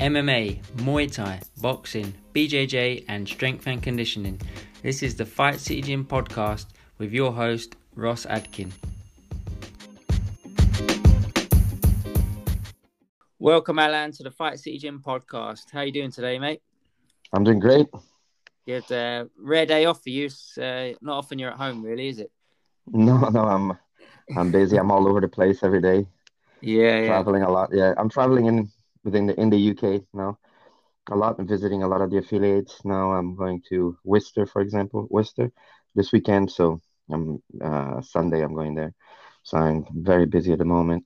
MMA, Muay Thai, boxing, BJJ, and strength and conditioning. This is the Fight City Gym podcast with your host, Ross Adkin. Welcome, Alan, to the Fight City Gym podcast. How you doing today, mate? I'm doing great. Good. Uh, rare day off for you. Uh, not often you're at home, really, is it? No, no, I'm I'm busy. I'm all over the place every day. Yeah, traveling yeah. a lot. Yeah, I'm traveling in within the in the UK now. A lot and visiting a lot of the affiliates. Now I'm going to Worcester, for example, Worcester this weekend. So I'm uh, Sunday. I'm going there. So I'm very busy at the moment.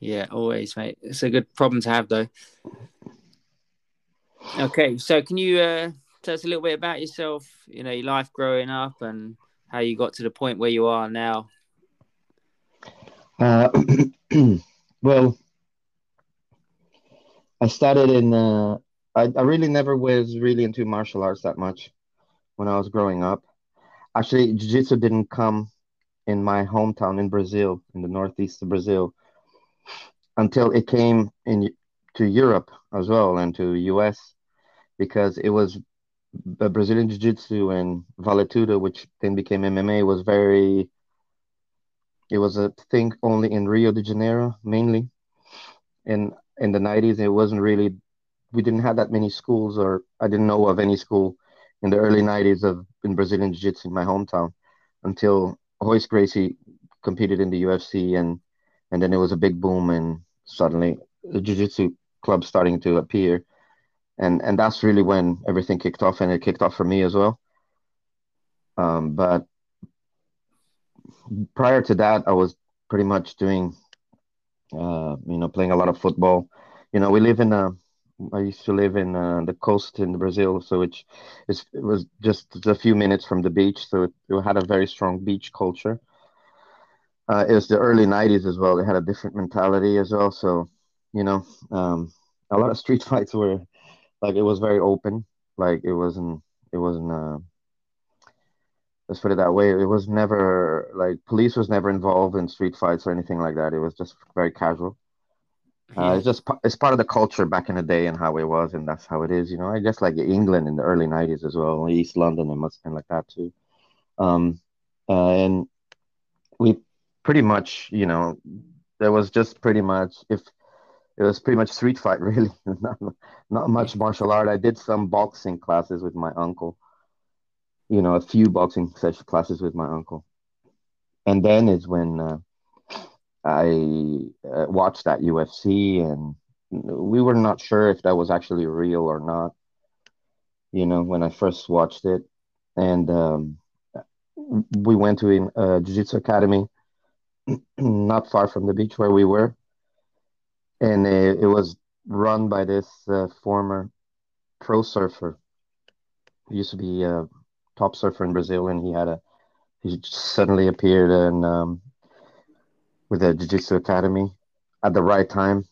Yeah, always, mate. It's a good problem to have, though. Okay, so can you uh, tell us a little bit about yourself? You know, your life growing up and how you got to the point where you are now. Uh, well, I started in. Uh, I I really never was really into martial arts that much when I was growing up. Actually, jiu-jitsu didn't come in my hometown in Brazil, in the northeast of Brazil, until it came in to Europe as well and to US because it was the Brazilian Jiu-Jitsu and Vale Tudo, which then became MMA, was very. It was a thing only in Rio de Janeiro mainly, in in the nineties. It wasn't really. We didn't have that many schools, or I didn't know of any school in the early nineties of in Brazilian Jiu-Jitsu in my hometown, until Royce Gracie competed in the UFC, and and then it was a big boom, and suddenly the Jiu-Jitsu club starting to appear and and that's really when everything kicked off, and it kicked off for me as well. Um, but prior to that, I was pretty much doing, uh, you know, playing a lot of football. You know, we live in a. I used to live in uh, the coast in Brazil, so it, it was just a few minutes from the beach, so it, it had a very strong beach culture. Uh, it was the early '90s as well; they had a different mentality as well. So, you know, um, a lot of street fights were like it was very open. Like it wasn't it wasn't uh let's put it that way. It was never like police was never involved in street fights or anything like that. It was just very casual. Uh, it's just it's part of the culture back in the day and how it was, and that's how it is. You know, I guess like England in the early '90s as well, East London, it must have been like that too. Um, uh, and we pretty much, you know, there was just pretty much if it was pretty much street fight, really. not, not much martial art. I did some boxing classes with my uncle. You know, a few boxing session classes with my uncle, and then is when uh, I uh, watched that UFC, and we were not sure if that was actually real or not. You know, when I first watched it, and um, we went to a jiu-jitsu academy not far from the beach where we were and it, it was run by this uh, former pro surfer. He used to be a top surfer in Brazil, and he had a he suddenly appeared in um, with a jiu-jitsu academy at the right time,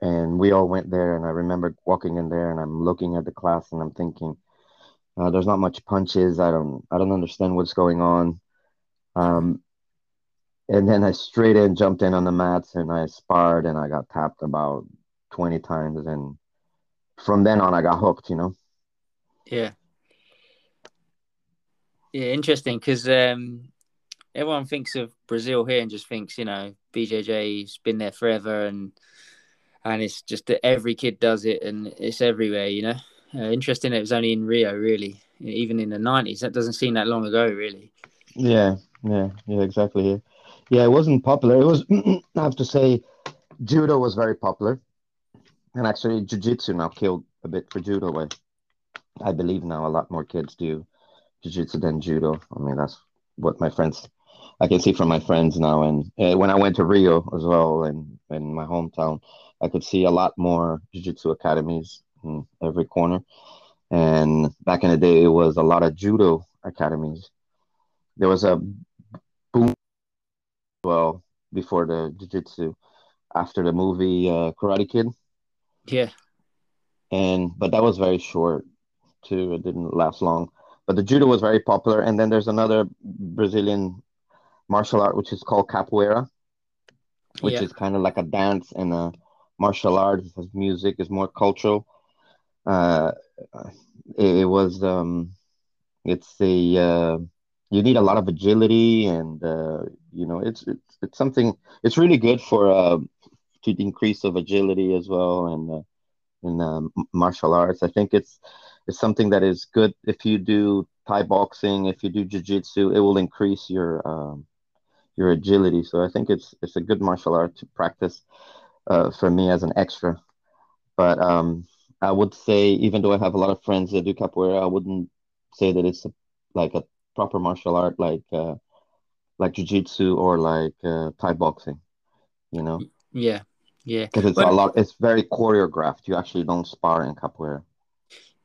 and we all went there. And I remember walking in there, and I'm looking at the class, and I'm thinking, uh, "There's not much punches. I don't I don't understand what's going on." Um, and then I straight in jumped in on the mats and I sparred and I got tapped about 20 times and from then on I got hooked, you know. Yeah. Yeah, interesting because um, everyone thinks of Brazil here and just thinks, you know, BJJ's been there forever and and it's just that every kid does it and it's everywhere, you know. Uh, interesting, it was only in Rio, really, even in the nineties. That doesn't seem that long ago, really. Yeah, yeah, yeah, exactly. Yeah, it wasn't popular. It was, I have to say, judo was very popular, and actually, jiu-jitsu now killed a bit for judo. I, I believe now a lot more kids do jiu-jitsu than judo. I mean, that's what my friends, I can see from my friends now. And uh, when I went to Rio as well, and in my hometown, I could see a lot more jiu-jitsu academies in every corner. And back in the day, it was a lot of judo academies. There was a boom well before the jiu-jitsu after the movie uh, Karate Kid. Yeah. And but that was very short too. It didn't last long. But the judo was very popular. And then there's another Brazilian martial art which is called capoeira, which yeah. is kind of like a dance and a martial arts, it has music, is more cultural. Uh, it, it was um, it's a uh, you need a lot of agility and uh, you know it's it's it's something it's really good for uh, to increase of agility as well and uh, in um, martial arts. I think it's it's something that is good if you do Thai boxing, if you do jiu-jitsu, it will increase your um, your agility. So I think it's it's a good martial art to practice uh, for me as an extra. But um, I would say, even though I have a lot of friends that do capoeira, I wouldn't say that it's a, like a proper martial art like uh, like jiu-jitsu or like uh, Thai boxing. You know? Yeah, yeah. Because it's a lot. It's very choreographed. You actually don't spar in capoeira.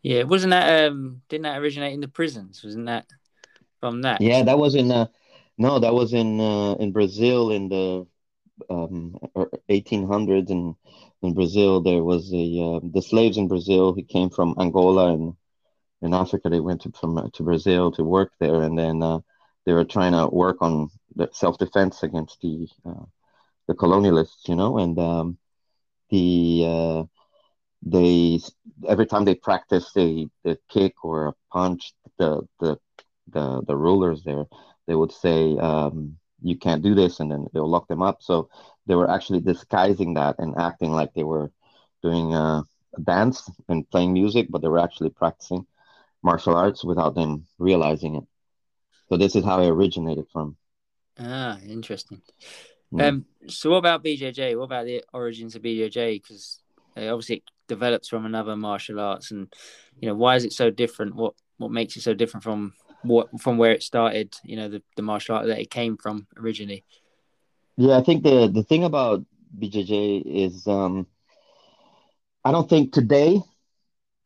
Yeah, wasn't that um? Didn't that originate in the prisons? Wasn't that from that? Yeah, that was in uh, no, that was in uh, in Brazil in the um 1800s and in Brazil there was a uh, the slaves in Brazil who came from Angola and in Africa they went to from to Brazil to work there and then uh, they were trying to work on self defense against the uh, the colonialists, you know, and um, the uh, they every time they practice a the kick or a punch, the the the the rulers there they would say um, you can't do this, and then they'll lock them up. So they were actually disguising that and acting like they were doing uh, a dance and playing music, but they were actually practicing martial arts without them realizing it. So this is how it originated from. Ah, interesting. Mm. Um, so what about BJJ? What about the origins of BJJ? Because uh, obviously it develops from another martial arts, and you know why is it so different? What what makes it so different from what from where it started? You know the, the martial art that it came from originally. Yeah, I think the the thing about BJJ is um, I don't think today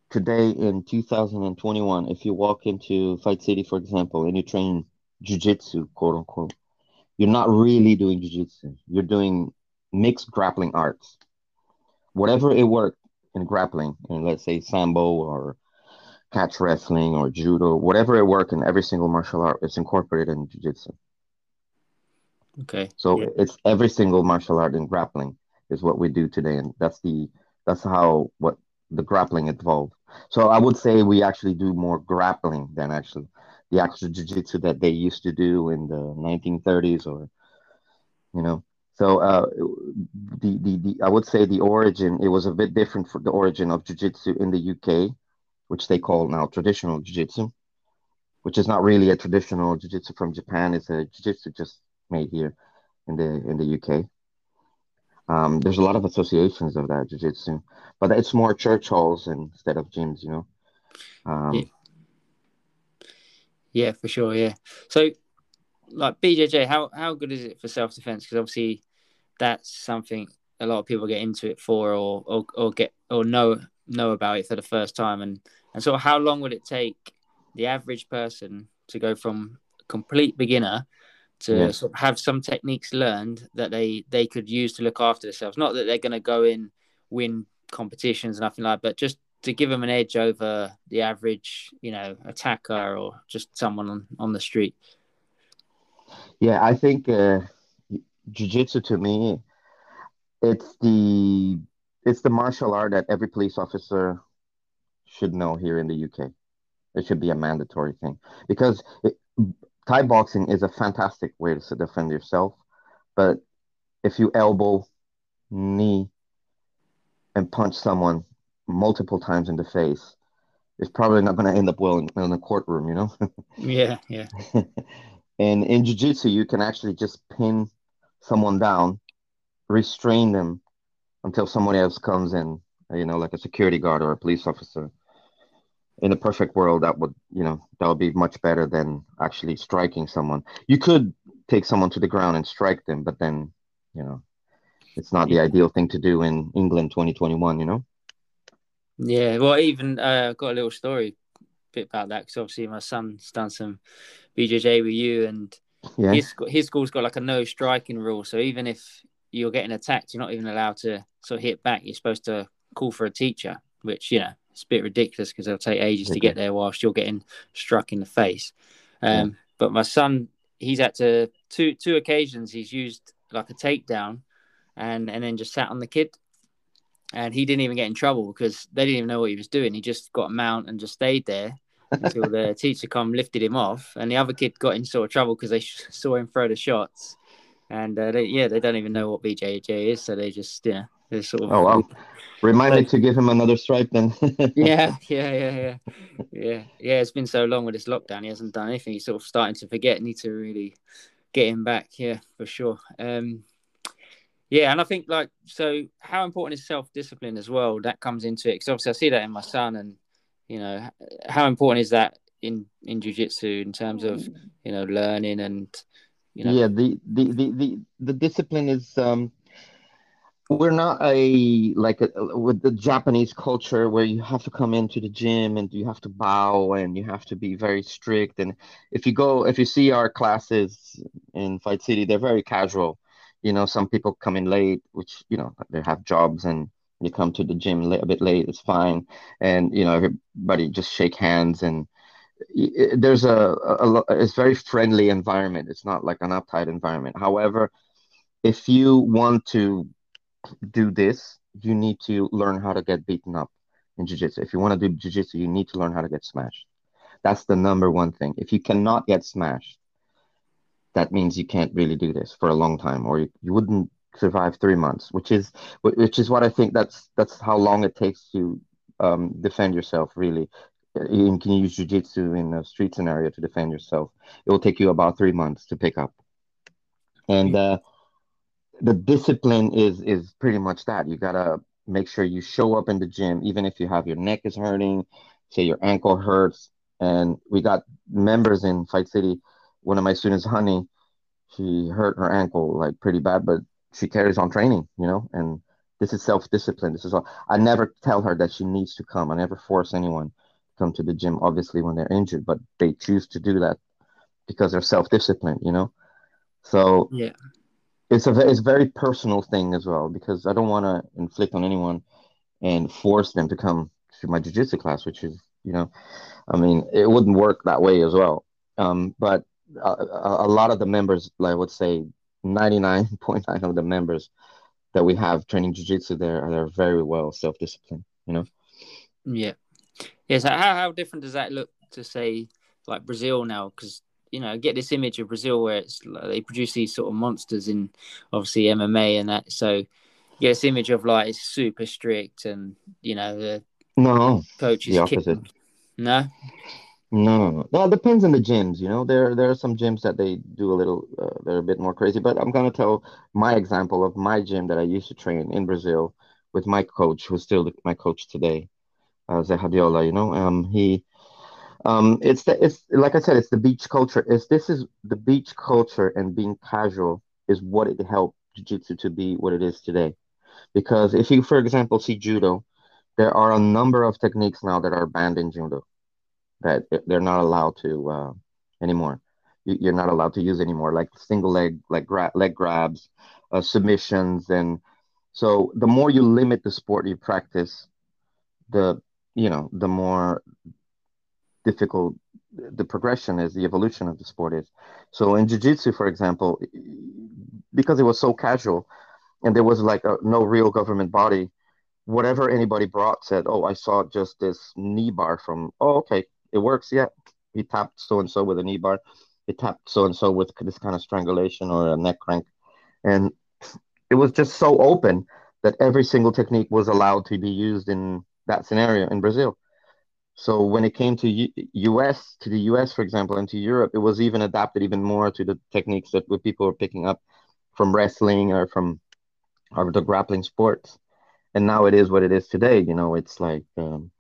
today in 2021 if you walk into Fight City for example and you train jiu-jitsu quote unquote you're not really doing jiu-jitsu you're doing mixed grappling arts whatever it worked in grappling in let's say sambo or catch wrestling or judo whatever it work in every single martial art it's incorporated in jiu-jitsu. Okay. So yeah. it's every single martial art in grappling is what we do today and that's the that's how what the grappling evolved so i would say we actually do more grappling than actually the actual jiu-jitsu that they used to do in the 1930s or you know so uh, the, the the I would say the origin it was a bit different for the origin of jiu-jitsu in the UK, which they call now traditional jiu-jitsu, which is not really a traditional jiu-jitsu from Japan. It's a jiu-jitsu just made here in the in the UK. Um, there's a lot of associations of that jiu-jitsu, but it's more church halls instead of gyms, you know. Um, yeah. Yeah, for sure. Yeah. So, like BJJ, how how good is it for self defense? Because obviously, that's something a lot of people get into it for, or, or or get or know know about it for the first time. And and so, how long would it take the average person to go from complete beginner to yeah. sort of have some techniques learned that they they could use to look after themselves? Not that they're going to go in win competitions, and nothing like, that, but just to give them an edge over the average, you know, attacker or just someone on, on the street? Yeah, I think uh, jiu-jitsu to me, it's the it's the martial art that every police officer should know here in the UK. It should be a mandatory thing because it, Thai boxing is a fantastic way to defend yourself, but if you elbow, knee, and punch someone multiple times in the face, it's probably not going to end up well in, in the courtroom, you know? yeah, yeah. and in jiu-jitsu, you can actually just pin someone down, restrain them until someone else comes in, you know, like a security guard or a police officer. In a perfect world, that would, you know, that would be much better than actually striking someone. You could take someone to the ground and strike them, but then, you know, it's not the ideal thing to do in England 2021, you know? Yeah, well, even uh, got a little story bit about that because obviously my son's done some BJJ with you, and yeah. his his school's got like a no striking rule. So even if you're getting attacked, you're not even allowed to sort of hit back. You're supposed to call for a teacher, which you know it's a bit ridiculous because it'll take ages okay. to get there whilst you're getting struck in the face. Um, yeah. But my son, he's had to two two occasions. He's used like a takedown, and and then just sat on the kid and he didn't even get in trouble because they didn't even know what he was doing. He just got a mount and just stayed there until the teacher come lifted him off, and the other kid got in sort of trouble because they saw him throw the shots, and uh, they, yeah, they don't even know what BJJ is, so they just yeah, they sort of. Oh wow! Remind me to give him another stripe then. yeah, yeah, yeah, yeah, yeah, yeah. It's been so long with this lockdown; he hasn't done anything. He's sort of starting to forget. Need to really get him back. Yeah, for sure. Um, yeah, and I think like so, how important is self discipline as well? That comes into it because obviously I see that in my son, and you know, how important is that in in jujitsu in terms of you know learning and you know? Yeah, the the the the, the discipline is um we're not a like a, with the Japanese culture where you have to come into the gym and you have to bow and you have to be very strict. And if you go if you see our classes in Fight City they're very casual. You know some people come in late which you know they have jobs and you come to the gym a bit late it's fine. And you know everybody just shake hands and there's a, a, a it's very friendly environment. It's not like an uptight environment. However if you want to do this you need to learn how to get beaten up in jiu-jitsu. If you want to do jiu-jitsu you need to learn how to get smashed. That's the number one thing. If you cannot get smashed that means you can't really do this for a long time or you, you wouldn't survive three months which is which is what i think that's that's how long it takes to um, defend yourself really. You can use jiu-jitsu in a street scenario to defend yourself. It will take you about three months to pick up. And uh, the discipline is is pretty much that. You gotta make sure you show up in the gym even if you have your neck is hurting say your ankle hurts. And we got members in fight city. One of my students, Honey, she hurt her ankle like pretty bad, but she carries on training, you know, and this is self discipline. This is all I never tell her that she needs to come. I never force anyone to come to the gym, obviously, when they're injured, but they choose to do that because they're self disciplined, you know. So yeah, it's a it's a very personal thing as well because I don't want to inflict on anyone and force them to come to my jiu-jitsu class, which is, you know, I mean, it wouldn't work that way as well. Um, but a, a lot of the members, I would say 99.9 of the members that we have training jiu-jitsu there are they're very well self-disciplined, you know? Yeah. Yeah. So how, how different does that look to say like Brazil now? Because you know, get this image of Brazil where it's like they produce these sort of monsters in obviously MMA and that. So yeah, this image of like it's super strict and you know the no coaches the opposite. No, no, no, no. No, it depends on the gyms. You know, there there are some gyms that they do a little, uh, they're a bit more crazy. But I'm gonna tell my example of my gym that I used to train in Brazil with my coach, who's still my coach today, uh, Zé Radiola. You know, um, he, um, it's the it's like I said, it's the beach culture. It's this is the beach culture and being casual is what it helped jiu-jitsu to be what it is today. Because if you, for example, see judo, there are a number of techniques now that are banned in judo that they're not allowed to uh, anymore. You're not allowed to use anymore, like single leg, like gra- leg grabs, uh, submissions, and so the more you limit the sport you practice, the you know the more difficult the progression is, the evolution of the sport is. So in jiu-jitsu, for example, because it was so casual, and there was like a, no real government body, whatever anybody brought said, "Oh, I saw just this knee bar from. Oh, okay, it works. Yeah, he tapped so and so with a knee bar. He tapped so and so with this kind of strangulation or a neck crank, and it was just so open that every single technique was allowed to be used in that scenario in Brazil. So when it came to U- US, to the US, for example, and to Europe, it was even adapted even more to the techniques that people were picking up from wrestling or from or the grappling sports. And now it is what it is today. You know, it's like um,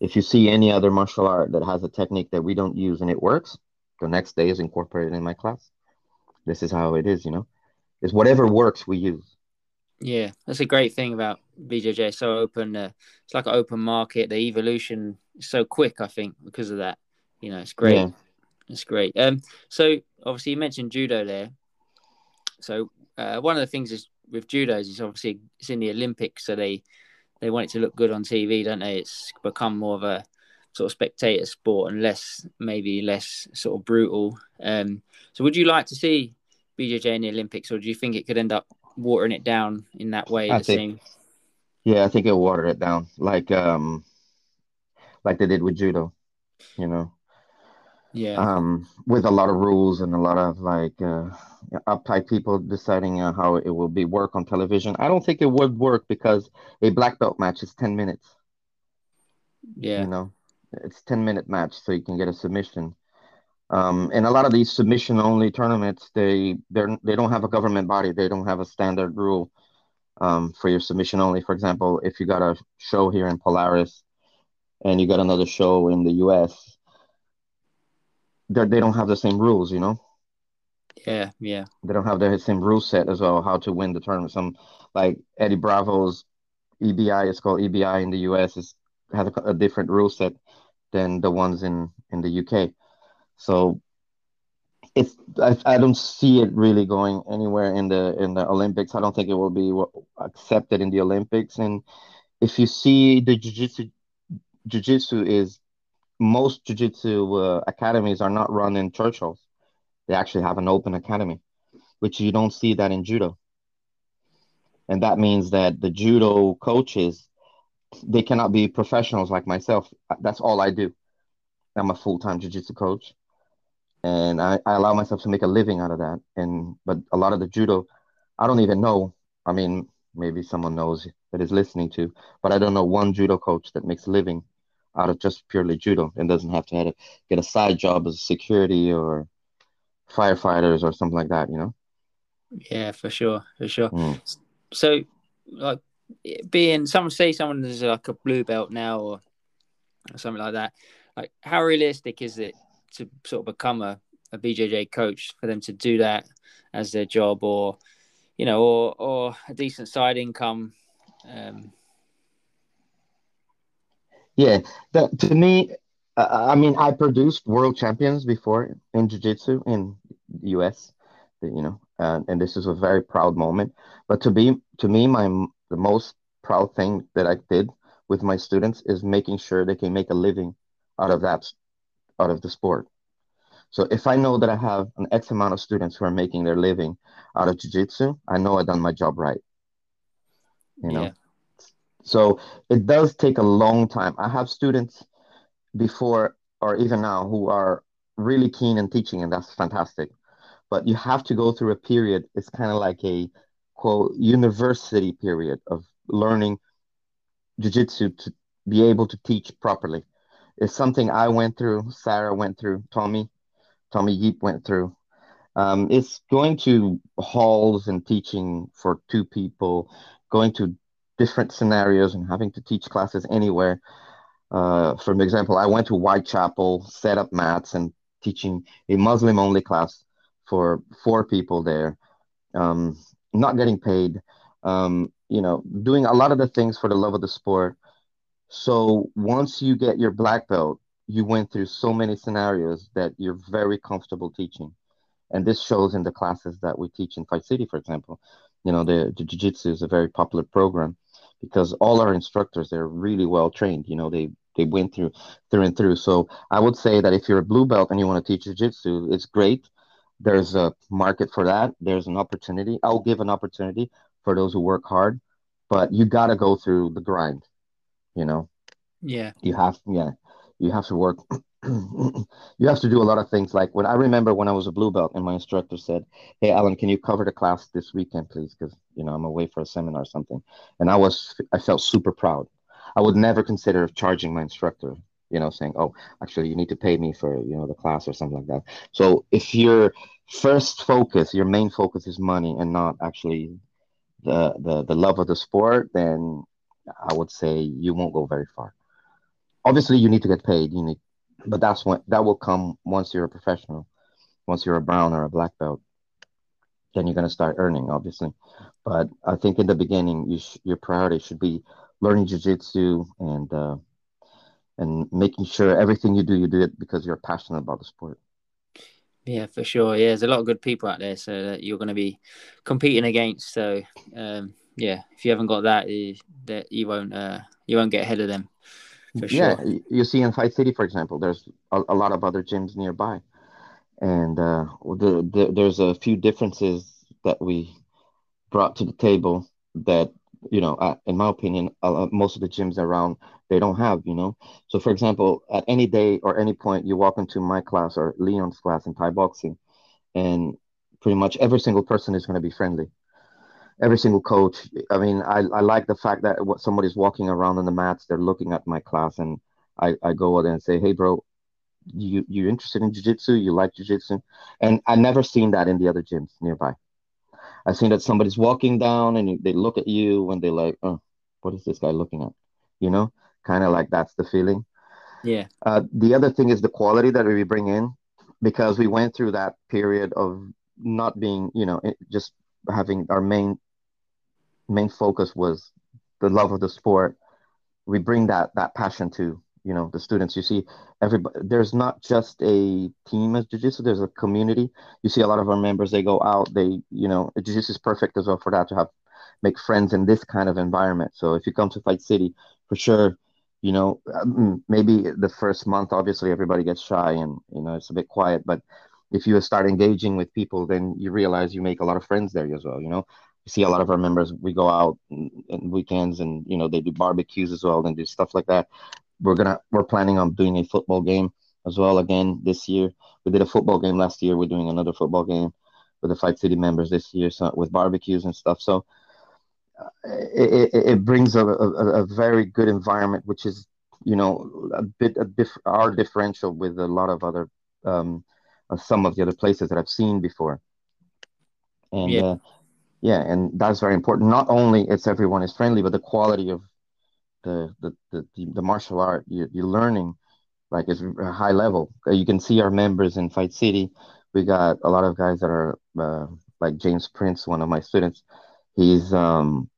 if you see any other martial art that has a technique that we don't use and it works, the next day is incorporated in my class. This is how it is, you know. It's whatever works we use. Yeah, that's a great thing about BJJ. So open, uh, it's like an open market. The evolution is so quick, I think, because of that. You know, it's great. Yeah. It's great. Um, so obviously you mentioned judo there. So uh, one of the things is with judo is obviously it's in the Olympics, so they they want it to look good on TV, don't they? It's become more of a sort of spectator sport and less, maybe less sort of brutal. Um, so, would you like to see BJJ in the Olympics, or do you think it could end up watering it down in that way? I think, Yeah, I think it'll water it down, like um, like they did with judo. You know, Yeah, um, with a lot of rules and a lot of like uh, uptight people deciding uh, how it will be work on television. I don't think it would work because a black belt match is 10 minutes, Yeah. you know. It's 10 minute match so you can get a submission. Um, and a lot of these submission only tournaments, they they're they don't have a government body. They don't have a standard rule um, for your submission only. For example, if you got a show here in Polaris and you got another show in the US, they they don't have the same rules, you know. yeah, yeah, They don't have the same rule set as well, how to win the tournament. Some like Eddie Bravo's EBI is called EBI in the US is has a, a different rule set than the ones in in the UK. So it's I, I don't see it really going anywhere in the in the Olympics. I don't think it will be accepted in the Olympics. And if you see the jiu-jitsu jiu-jitsu is most jiu-jitsu uh, academies are not run in church halls. They actually have an open academy, which you don't see that in judo. And that means that the judo coaches, they cannot be professionals like myself. That's all I do. I'm a full-time jiu-jitsu coach and I, I allow myself to make a living out of that. And but a lot of the judo, I don't even know. I mean, maybe someone knows that is listening to, but I don't know one judo coach that makes a living out of just purely judo and doesn't have to, have to get a side job as security or firefighters or something like that, you know? yeah, for sure, for sure. Mm. So, like, being someone say someone is like a blue belt now or something like that. Like, how realistic is it to sort of become a, a BJJ coach for them to do that as their job, or you know, or or a decent side income? Um, Yeah, that to me, uh, I mean, I produced world champions before in jiu-jitsu in the US, you know, uh, and this is a very proud moment. But to be to me, my the most proud thing that I did with my students is making sure they can make a living out of that out of the sport. So if I know that I have an X amount of students who are making their living out of jiu-jitsu, I know I've done my job right, you yeah, know. So it does take a long time. I have students before or even now who are really keen in teaching, and that's fantastic. But you have to go through a period. It's kind of like a quote university period of learning jiu-jitsu to be able to teach properly. It's something I went through, Sarah went through, Tommy, Tommy Yeep went through. Um, it's going to halls and teaching for two people, going to different scenarios and having to teach classes anywhere. Uh, for example, I went to Whitechapel, set up mats, and teaching a Muslim only class for four people there, um, not getting paid, um, you know, doing a lot of the things for the love of the sport. So once you get your black belt, you went through so many scenarios that you're very comfortable teaching. And this shows in the classes that we teach in Fight City, for example. You know, the, the Jiu-Jitsu is a very popular program because all our instructors, they're really well trained. You know, they they went through through and through. So I would say that if you're a blue belt and you want to teach jiu-jitsu, it's great. There's a market for that. There's an opportunity. I'll give an opportunity for those who work hard, but you got to go through the grind, you know. yeah, You have, yeah, you have to work. You have to do a lot of things. Like when I remember when I was a blue belt and my instructor said, "Hey, Alan, can you cover the class this weekend, please? Because you know I'm away for a seminar or something." And I was, I felt super proud. I would never consider charging my instructor. You know, saying, "Oh, actually, you need to pay me for you know the class or something like that." So if your first focus, your main focus is money and not actually the the the love of the sport, then I would say you won't go very far obviously you need to get paid you need but that's when that will come once you're a professional once you're a brown or a black belt then you're going to start earning obviously but i think in the beginning you sh- your priority should be learning jiu-jitsu and uh, and making sure everything you do you do it because you're passionate about the sport yeah, for sure. Yeah, there's a lot of good people out there, so that you're going to be competing against. So, um, yeah, if you haven't got that, you, that you won't uh, you won't get ahead of them yeah sure. you see in fight city for example there's a, a lot of other gyms nearby and uh, the, the, there's a few differences that we brought to the table that you know, uh, in my opinion, uh, most of the gyms around they don't have, you know. So, for example, at any day or any point, you walk into my class or Leon's class in Thai boxing, and pretty much every single person is going to be friendly. Every single coach. I mean, I, I like the fact that what somebody's walking around on the mats, they're looking at my class, and I, I go out there and say, "Hey, bro, you you interested in jiu-jitsu? You like jiu-jitsu? And i never seen that in the other gyms nearby. I've seen that somebody's walking down and they look at you and they're like oh what is this guy looking at? You know kind of like that's the feeling. Yeah. Uh, the other thing is the quality that we bring in because we went through that period of not being you know just having our main main focus was the love of the sport. We bring that that passion to you know the students. You see everybody there's not just a team as jiu-jitsu there's a community. You see a lot of our members they go out they you know jiu-jitsu is perfect as well for that to have make friends in this kind of environment. So if you come to fight city for sure you know um, maybe the first month obviously everybody gets shy and you know it's a bit quiet. But if you start engaging with people then you realize you make a lot of friends there as well you know see a lot of our members we go out and weekends and you know they do barbecues as well and do stuff like that we're gonna we're planning on doing a football game as well again this year. We did a football game last year. We're doing another football game with the Fight City members this year, so with barbecues and stuff. So uh, it, it, it, brings a, a, a, very good environment, which is you know a bit a diff, our differential with a lot of other um, some of the other places that I've seen before. And yeah. Uh, yeah, and that's very important. Not only it's everyone is friendly, but the quality of the the the, the martial art you, you're learning like it's a high level. You can see our members in fight city. We got a lot of guys that are uh, like james prince one of my students. He's um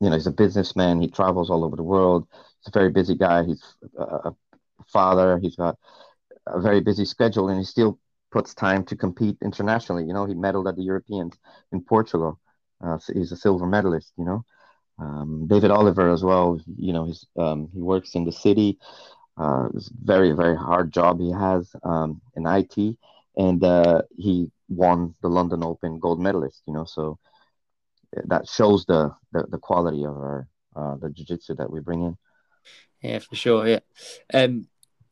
you know he's a businessman. He travels all over the world. He's a very busy guy. He's a father. He's got a very busy schedule and he still puts time to compete internationally you know he medaled at the europeans in portugal uh, so he's a silver medalist you know um, David Oliver as well. You know, he's um, he works in the city. Uh, it's very very hard job he has um, in IT, and uh, he won the London Open gold medalist. You know, so that shows the the, the quality of our uh, the jiu-jitsu that we bring in. Yeah, for sure. Yeah. Um,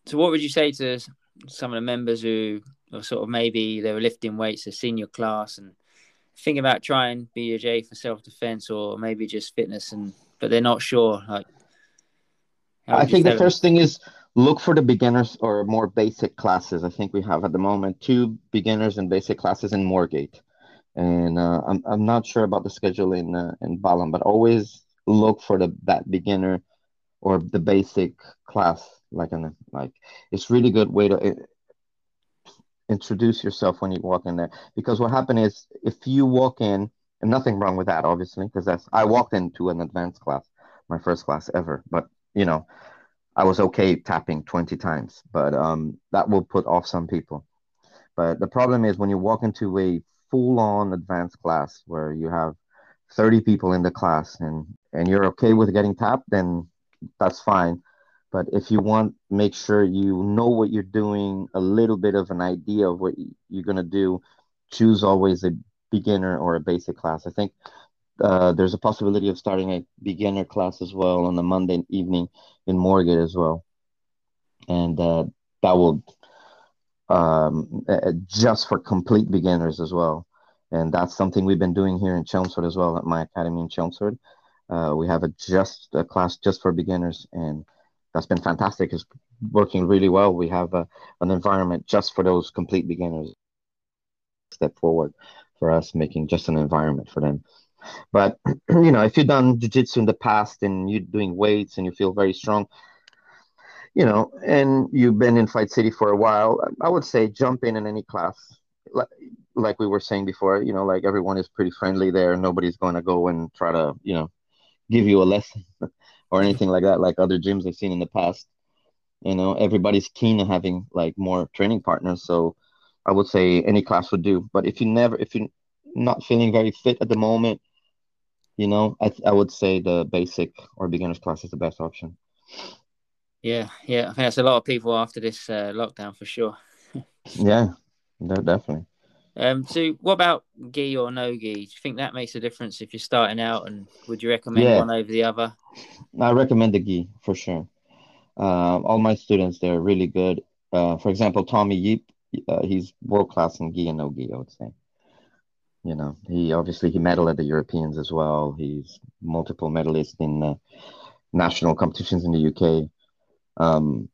so, what would you say to some of the members who are sort of maybe they were lifting weights, a senior class, and thinking about trying BJJ for self defense or maybe just fitness, and but they're not sure. Like, I think the first thing is look for the beginners or more basic classes. I think we have at the moment two beginners and basic classes in Moorgate, and uh, I'm I'm not sure about the schedule in uh, in Balham, but always look for the that beginner or the basic class like an like it's really good way to introduce yourself when you walk in there. Because what happened is if you walk in and nothing wrong with that obviously because that's i walked into an advanced class my first class ever but you know i was okay tapping 20 times but um that will put off some people. But the problem is when you walk into a full-on advanced class where you have 30 people in the class and and you're okay with getting tapped then that's fine but if you want make sure you know what you're doing a little bit of an idea of what you're going to do. Choose always a beginner or a basic class. I think uh, there's a possibility of starting a beginner class as well on a monday evening in Moorgate as well. And uh, that will um, just for complete beginners as well. And that's something we've been doing here in chelmsford as well at my academy in chelmsford. Uh, we have a just a class just for beginners and that's been fantastic. It's working really well. We have a, an environment just for those complete beginners. Step forward for us, making just an environment for them. But you know, if you've done jiu-jitsu in the past and you're doing weights and you feel very strong, you know, and you've been in Fight City for a while, I would say jump in in any class. Like, like we were saying before, you know, like everyone is pretty friendly there. Nobody's going to go and try to, you know, give you a lesson or anything like that, like other gyms I've seen in the past. You know, everybody's keen on having like more training partners. So I would say any class would do. But if you never, if you're not feeling very fit at the moment, you know, I, I would say the basic or beginner's class is the best option. Yeah, yeah, I think that's a lot of people after this uh, lockdown for sure. yeah, definitely. Um, so what about gi or no gi? Do you think that makes a difference if you're starting out, and would you recommend yeah. one over the other? I recommend the gi for sure. Uh, all my students, they're really good. Uh, for example, Tommy Yeep, uh, he's world class in gi and no gi. I would say. You know, he obviously he medaled at the Europeans as well. He's multiple medalist in national competitions in the UK. Um,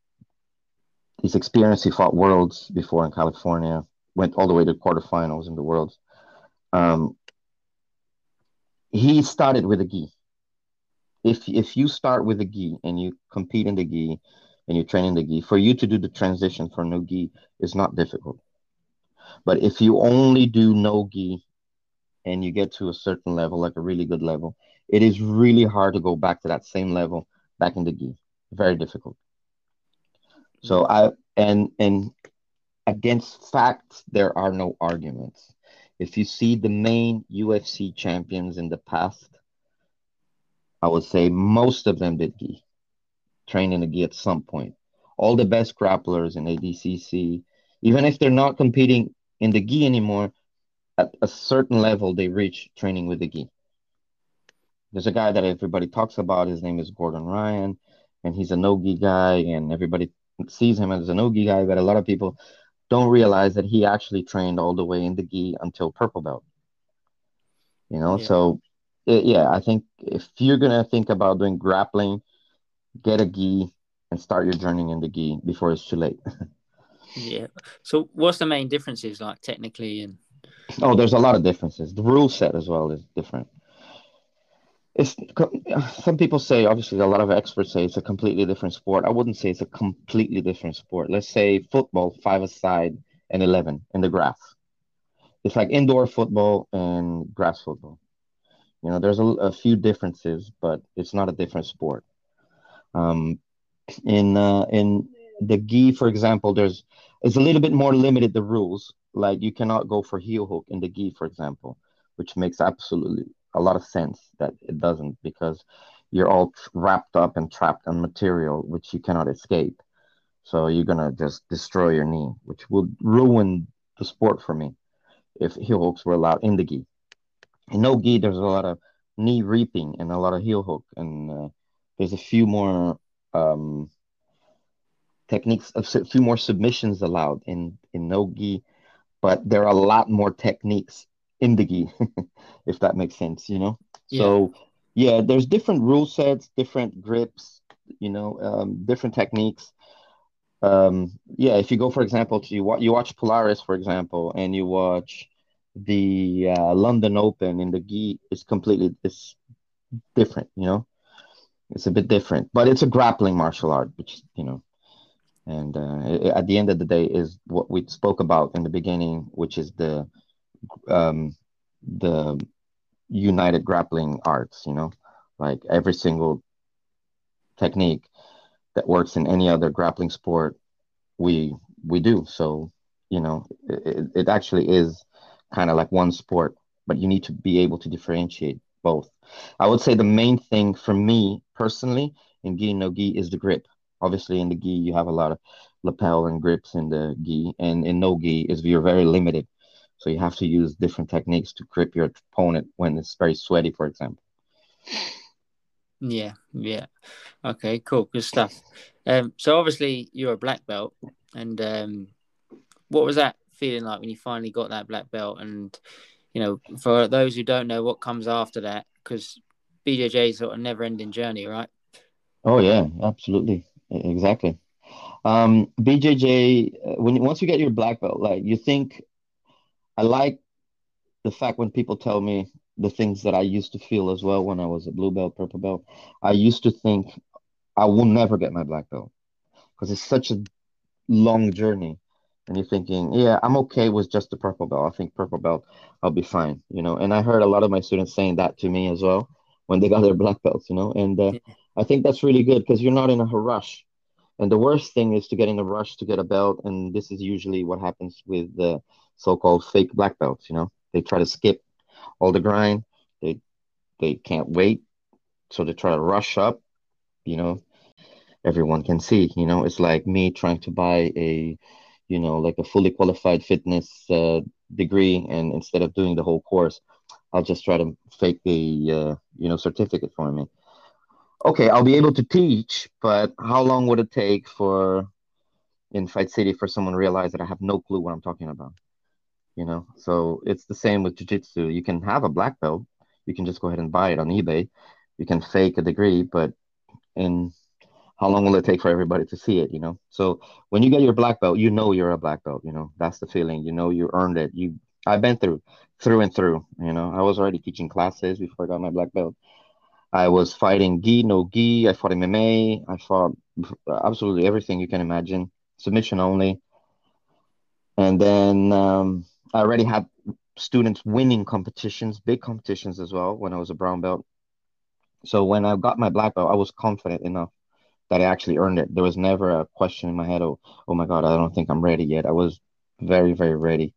he's experienced. He fought worlds before in California. Went all the way to quarterfinals in the worlds. Um, he started with a gi. If if you start with a gi and you compete in the gi and you train in the gi, for you to do the transition for no gi is not difficult. But if you only do no gi and you get to a certain level, like a really good level, it is really hard to go back to that same level back in the gi. Very difficult. So I and and against facts there are no arguments. If you see the main UFC champions in the past, I would say most of them did gi, train in the gi at some point. All the best grapplers in ADCC, even if they're not competing in the gi anymore, at a certain level they reach training with the gi. There's a guy that everybody talks about. His name is Gordon Ryan, and he's a no-gi guy, and everybody sees him as a no-gi guy, but a lot of people don't realize that he actually trained all the way in the gi until purple belt. You know, yeah. so it, yeah, I think if you're gonna think about doing grappling, get a gi and start your journey in the gi before it's too late. yeah. So, what's the main differences like technically and? Oh, there's a lot of differences. The rule set as well is different it's some people say obviously a lot of experts say it's a completely different sport i wouldn't say it's a completely different sport let's say football five aside and 11 in the grass it's like indoor football and grass football you know there's a, a few differences but it's not a different sport um, in uh, in the gi for example there's it's a little bit more limited the rules like you cannot go for heel hook in the gi for example which makes absolutely a lot of sense that it doesn't because you're all wrapped up and trapped on material which you cannot escape. So you're gonna just destroy your knee, which would ruin the sport for me if heel hooks were allowed in the gi. In no gi, there's a lot of knee reaping and a lot of heel hook, and uh, there's a few more um, techniques, a few more submissions allowed in in no gi, but there are a lot more techniques in the gi, if that makes sense, you know? Yeah. So, yeah, there's different rule sets, different grips, you know, um, different techniques. Um, yeah, if you go, for example, to you, you watch Polaris, for example, and you watch the uh, London Open in the gi, is completely it's different, you know? It's a bit different, but it's a grappling martial art, which, you know, and uh, at the end of the day is what we spoke about in the beginning, which is the um, the united grappling arts, you know, like every single technique that works in any other grappling sport, we we do. So, you know, it, it actually is kind of like one sport, but you need to be able to differentiate both. I would say the main thing for me personally in gi no gi is the grip. Obviously, in the gi you have a lot of lapel and grips in the gi, and in no gi is you're very limited so you have to use different techniques to grip your opponent when it's very sweaty, for example. Yeah, yeah. Okay, cool, good stuff. Um, so obviously you're a black belt, and um, what was that feeling like when you finally got that black belt? And you know, for those who don't know, what comes after that, because BJJ is sort of never-ending journey, right? Oh yeah, absolutely, exactly. Um, BJJ, uh, when once you get your black belt, like you think I like the fact when people tell me the things that I used to feel as well when I was a blue belt, purple belt. I used to think I will never get my black belt because it's such a long journey. And you're thinking, yeah, I'm okay with just the purple belt. I think purple belt, I'll be fine, you know. And I heard a lot of my students saying that to me as well when they got their black belts, you know. And uh, I think that's really good because you're not in a rush. And the worst thing is to get in a rush to get a belt. And this is usually what happens with the so-called fake black belts. You know, they try to skip all the grind. They they can't wait, so they try to rush up. You know, everyone can see. You know, it's like me trying to buy a, you know, like a fully qualified fitness uh, degree, and instead of doing the whole course, I'll just try to fake the uh, you know certificate for me. Okay, I'll be able to teach, but how long would it take for in Fight City for someone to realize that I have no clue what I'm talking about? You know, so it's the same with jiu-jitsu. You can have a black belt, you can just go ahead and buy it on eBay. You can fake a degree, but in how long will it take for everybody to see it you know? So when you get your black belt you know you're a black belt you know? That's the feeling you know you earned it. You i've been through through and through you know? I was already teaching classes before i got my black belt. I was fighting gi no gi i fought mma i fought absolutely everything you can imagine submission only. And then um, i already had students winning competitions big competitions as well when i was a brown belt. So when i got my black belt i was confident enough that I actually earned it. There was never a question in my head, oh, oh my God, I don't think I'm ready yet. I was very, very ready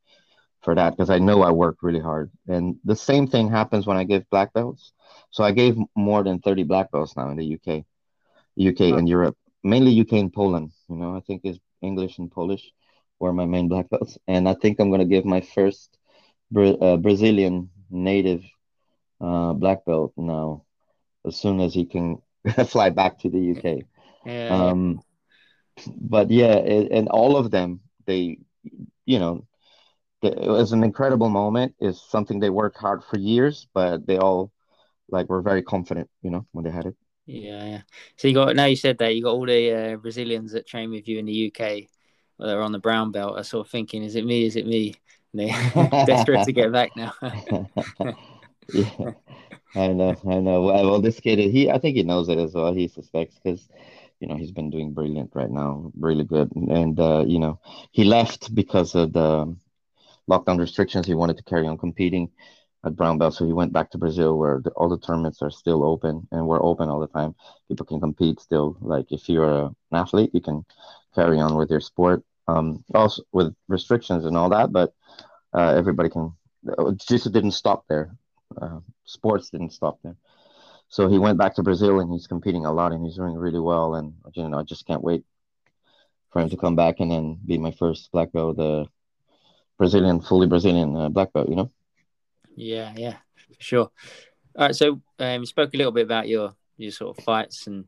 for that because I know I worked really hard. And the same thing happens when I give black belts. So I gave more than 30 black belts now in the UK, UK oh. and Europe, mainly UK and Poland. You know, I think is English and Polish were my main black belts. And I think I'm going to give my first Bra- uh, Brazilian native uh, black belt now as soon as he can fly back to the UK. Yeah. Um, but yeah, it, and all of them, they, you know, it was an incredible moment. Is something they worked hard for years, but they all like were very confident, you know, when they had it. Yeah, yeah. So you got now you said that you got all the uh, Brazilians that train with you in the UK, well, they're on the brown belt. Are sort of thinking, is it me? Is it me? And they're desperate to get back now. yeah, I know, I know. Well, this kid, he, I think he knows it as well. He suspects because you know he's been doing brilliant right now, really good. And uh, you know he left because of the lockdown restrictions. He wanted to carry on competing at brown belt, so he went back to Brazil where the, all the tournaments are still open and we're open all the time. People can compete still. Like if you're an athlete, you can carry on with your sport. Um, also with restrictions and all that, but uh, everybody can. Jiu-jitsu didn't stop there. Uh, sports didn't stop there. So he went back to Brazil and he's competing a lot and he's doing really well. And you know, I just can't wait for him to come back and then be my first black belt, the Brazilian, fully Brazilian uh, black belt. You know. Yeah, yeah, for sure. All right, so um, you spoke a little bit about your your sort of fights and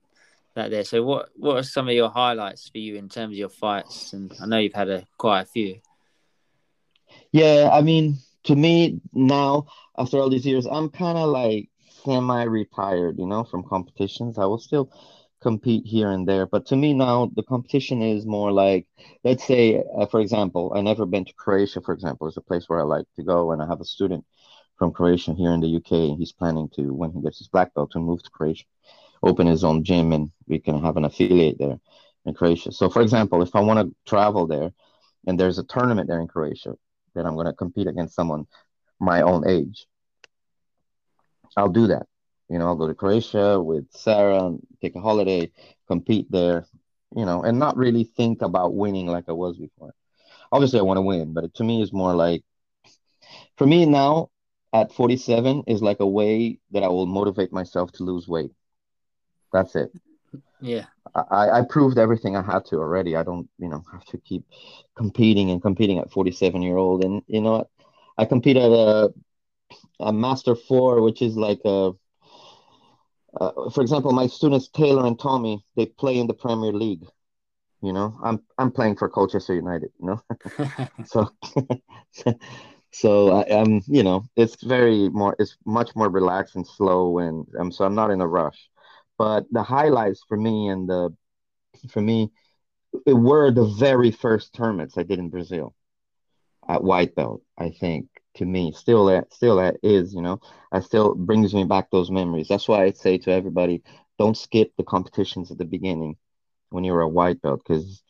that there. So what what are some of your highlights for you in terms of your fights? And I know you've had a quite a few. Yeah, I mean, to me now after all these years, I'm kind of like semi-retired, you know, from competitions. I will still compete here and there, but to me now the competition is more like, let's say, uh, for example, I never been to Croatia. For example, it's a place where I like to go, and I have a student from Croatia here in the UK. He's planning to, when he gets his black belt, to move to Croatia, open his own gym, and we can have an affiliate there in Croatia. So, for example, if I want to travel there, and there's a tournament there in Croatia, then I'm going to compete against someone my own age I'll do that. You know, I'll go to Croatia with Sarah, and take a holiday, compete there, you know, and not really think about winning like I was before. Obviously, I want to win, but to me, it's more like, for me now at 47 is like a way that I will motivate myself to lose weight. That's it. Yeah. I, I proved everything I had to already. I don't, you know, have to keep competing and competing at 47 year old. And you know what? I compete at a a master four, which is like a, uh, for example, my students Taylor and Tommy, they play in the Premier League. You know, I'm I'm playing for Colchester United. You know, so so I, am you know it's very more it's much more relaxed and slow and um, so I'm not in a rush. But the highlights for me and the for me it were the very first tournaments I did in Brazil at white belt. I think to me. Still that still that is you know. I still brings me back those memories. That's why i say to everybody don't skip the competitions at the beginning when you're a white belt because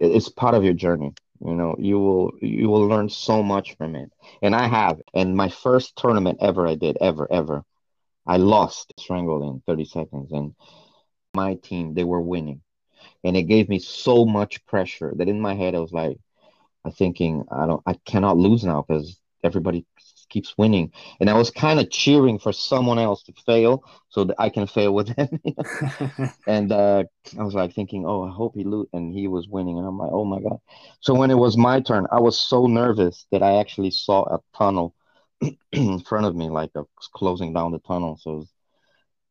it's part of your journey you know. You will you will learn so much from it. And i have. And my first tournament ever i did ever ever i lost strangled in 30 seconds and my team they were winning. And it gave me so much pressure that in my head i was like i thinking i don't i cannot lose now because everybody keeps winning, and I was kind of cheering for someone else to fail so that I can fail with them. and uh, I was like thinking, oh, I hope he lose, and he was winning, and I'm like, oh my god. So when it was my turn, I was so nervous that I actually saw a tunnel in front of me, like a, closing down the tunnel. So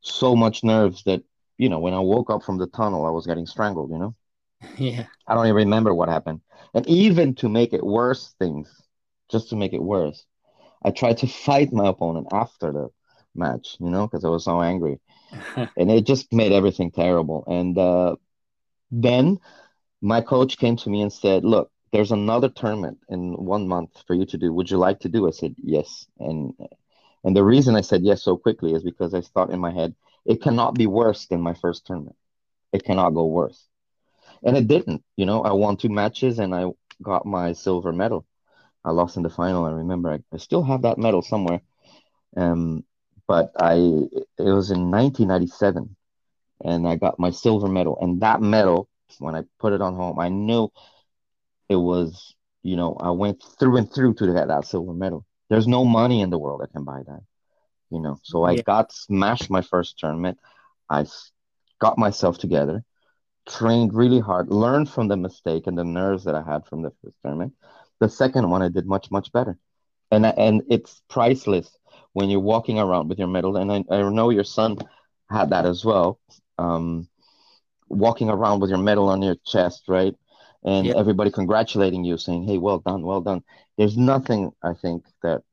so much nerves that you know when I woke up from the tunnel, I was getting strangled. You know. Yeah. I don't even remember what happened. And even to make it worse, things, just to make it worse, I tried to fight my opponent after the match, you know, because I was so angry. and it just made everything terrible. And uh, then my coach came to me and said, Look, there's another tournament in one month for you to do. Would you like to do? I said, Yes. And and the reason I said yes so quickly is because I thought in my head, it cannot be worse than my first tournament. It cannot go worse and it didn't. You know, I won two matches and I got my silver medal. I lost in the final. I remember I, I still have that medal somewhere. Um, but I it was in 1997, and I got my silver medal. And that medal, when I put it on home, I knew it was. You know, I went through and through to get that silver medal. There's no money in the world that can buy that. You know, so I got smashed my first tournament. I got myself together trained really hard, learned from the mistake and the nerves that I had from the first tournament. The second one, I did much, much better. And, and it's priceless when you're walking around with your medal. And I, I know your son had that as well. Um, walking around with your medal on your chest, right? And yep. everybody congratulating you, saying, hey, well done, well done. There's nothing, I think, that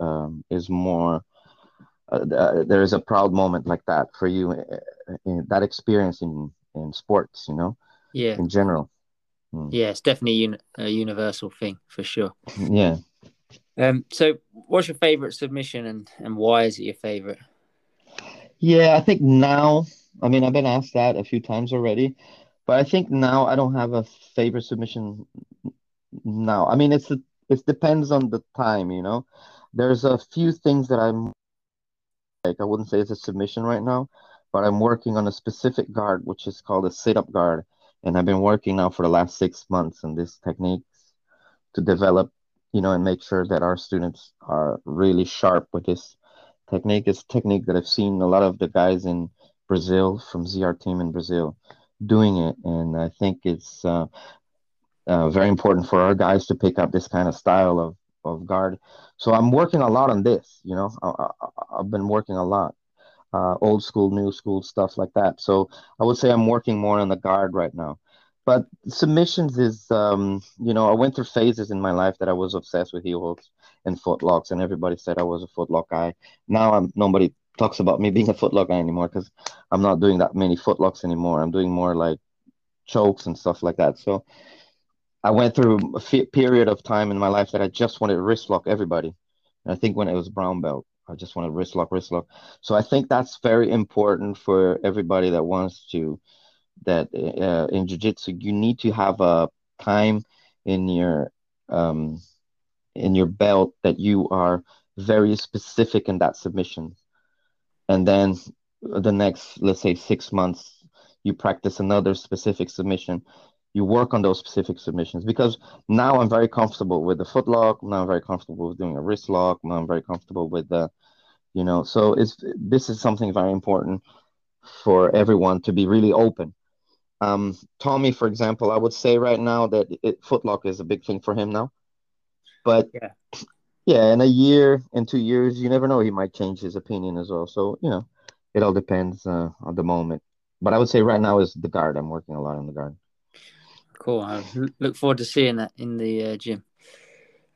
um, is more. Uh, uh, there is a proud moment like that for you. Uh, in that experience in in sports, you know? Yeah. In general. Mm. Yeah, it's definitely un- a universal thing for sure. Yeah. Um, so what's your favorite submission and, and why is it your favorite? Yeah, I think now, I mean, I've been asked that a few times already, but I think now I don't have a favorite submission now. I mean, it's it depends on the time, you know. There's a few things that I'm like I wouldn't say it's a submission right now, but I'm working on a specific guard, which is called a sit-up guard. And I've been working now for the last six months on this technique to develop, you know, and make sure that our students are really sharp with this technique. It's technique that I've seen a lot of the guys in Brazil from ZR team in Brazil doing it. And I think it's uh, uh, very important for our guys to pick up this kind of style of, of guard. So I'm working a lot on this, you know, I, I've been working a lot uh, old school, new school stuff like that. So I would say I'm working more on the guard right now. But submissions is, um, you know, I went through phases in my life that I was obsessed with heel hooks and footlocks, and everybody said I was a footlock guy. Now I'm nobody talks about me being a footlock guy anymore because I'm not doing that many footlocks anymore. I'm doing more like chokes and stuff like that. So I went through a period of time in my life that I just wanted to wrist lock everybody. And I think when it was brown belt, I just want to wrist lock, wrist lock. So I think that's very important for everybody that wants to that uh, in jiu-jitsu. You need to have a time in your um in your belt that you are very specific in that submission. And then the next let's say six months you practice another specific submission you work on those specific submissions because now I'm very comfortable with the foot lock. Now I'm very comfortable with doing a wrist lock. Now I'm very comfortable with the, you know, so it's this is something very important for everyone to be really open. Um, Tommy, for example, I would say right now that it, footlock is a big thing for him now, but yeah, yeah, in a year, in two years, you never know. He might change his opinion as well. So you know, it all depends uh, on the moment. But I would say right now is the guard. I'm working a lot on the guard. Cool. I look forward to seeing that in the uh, gym.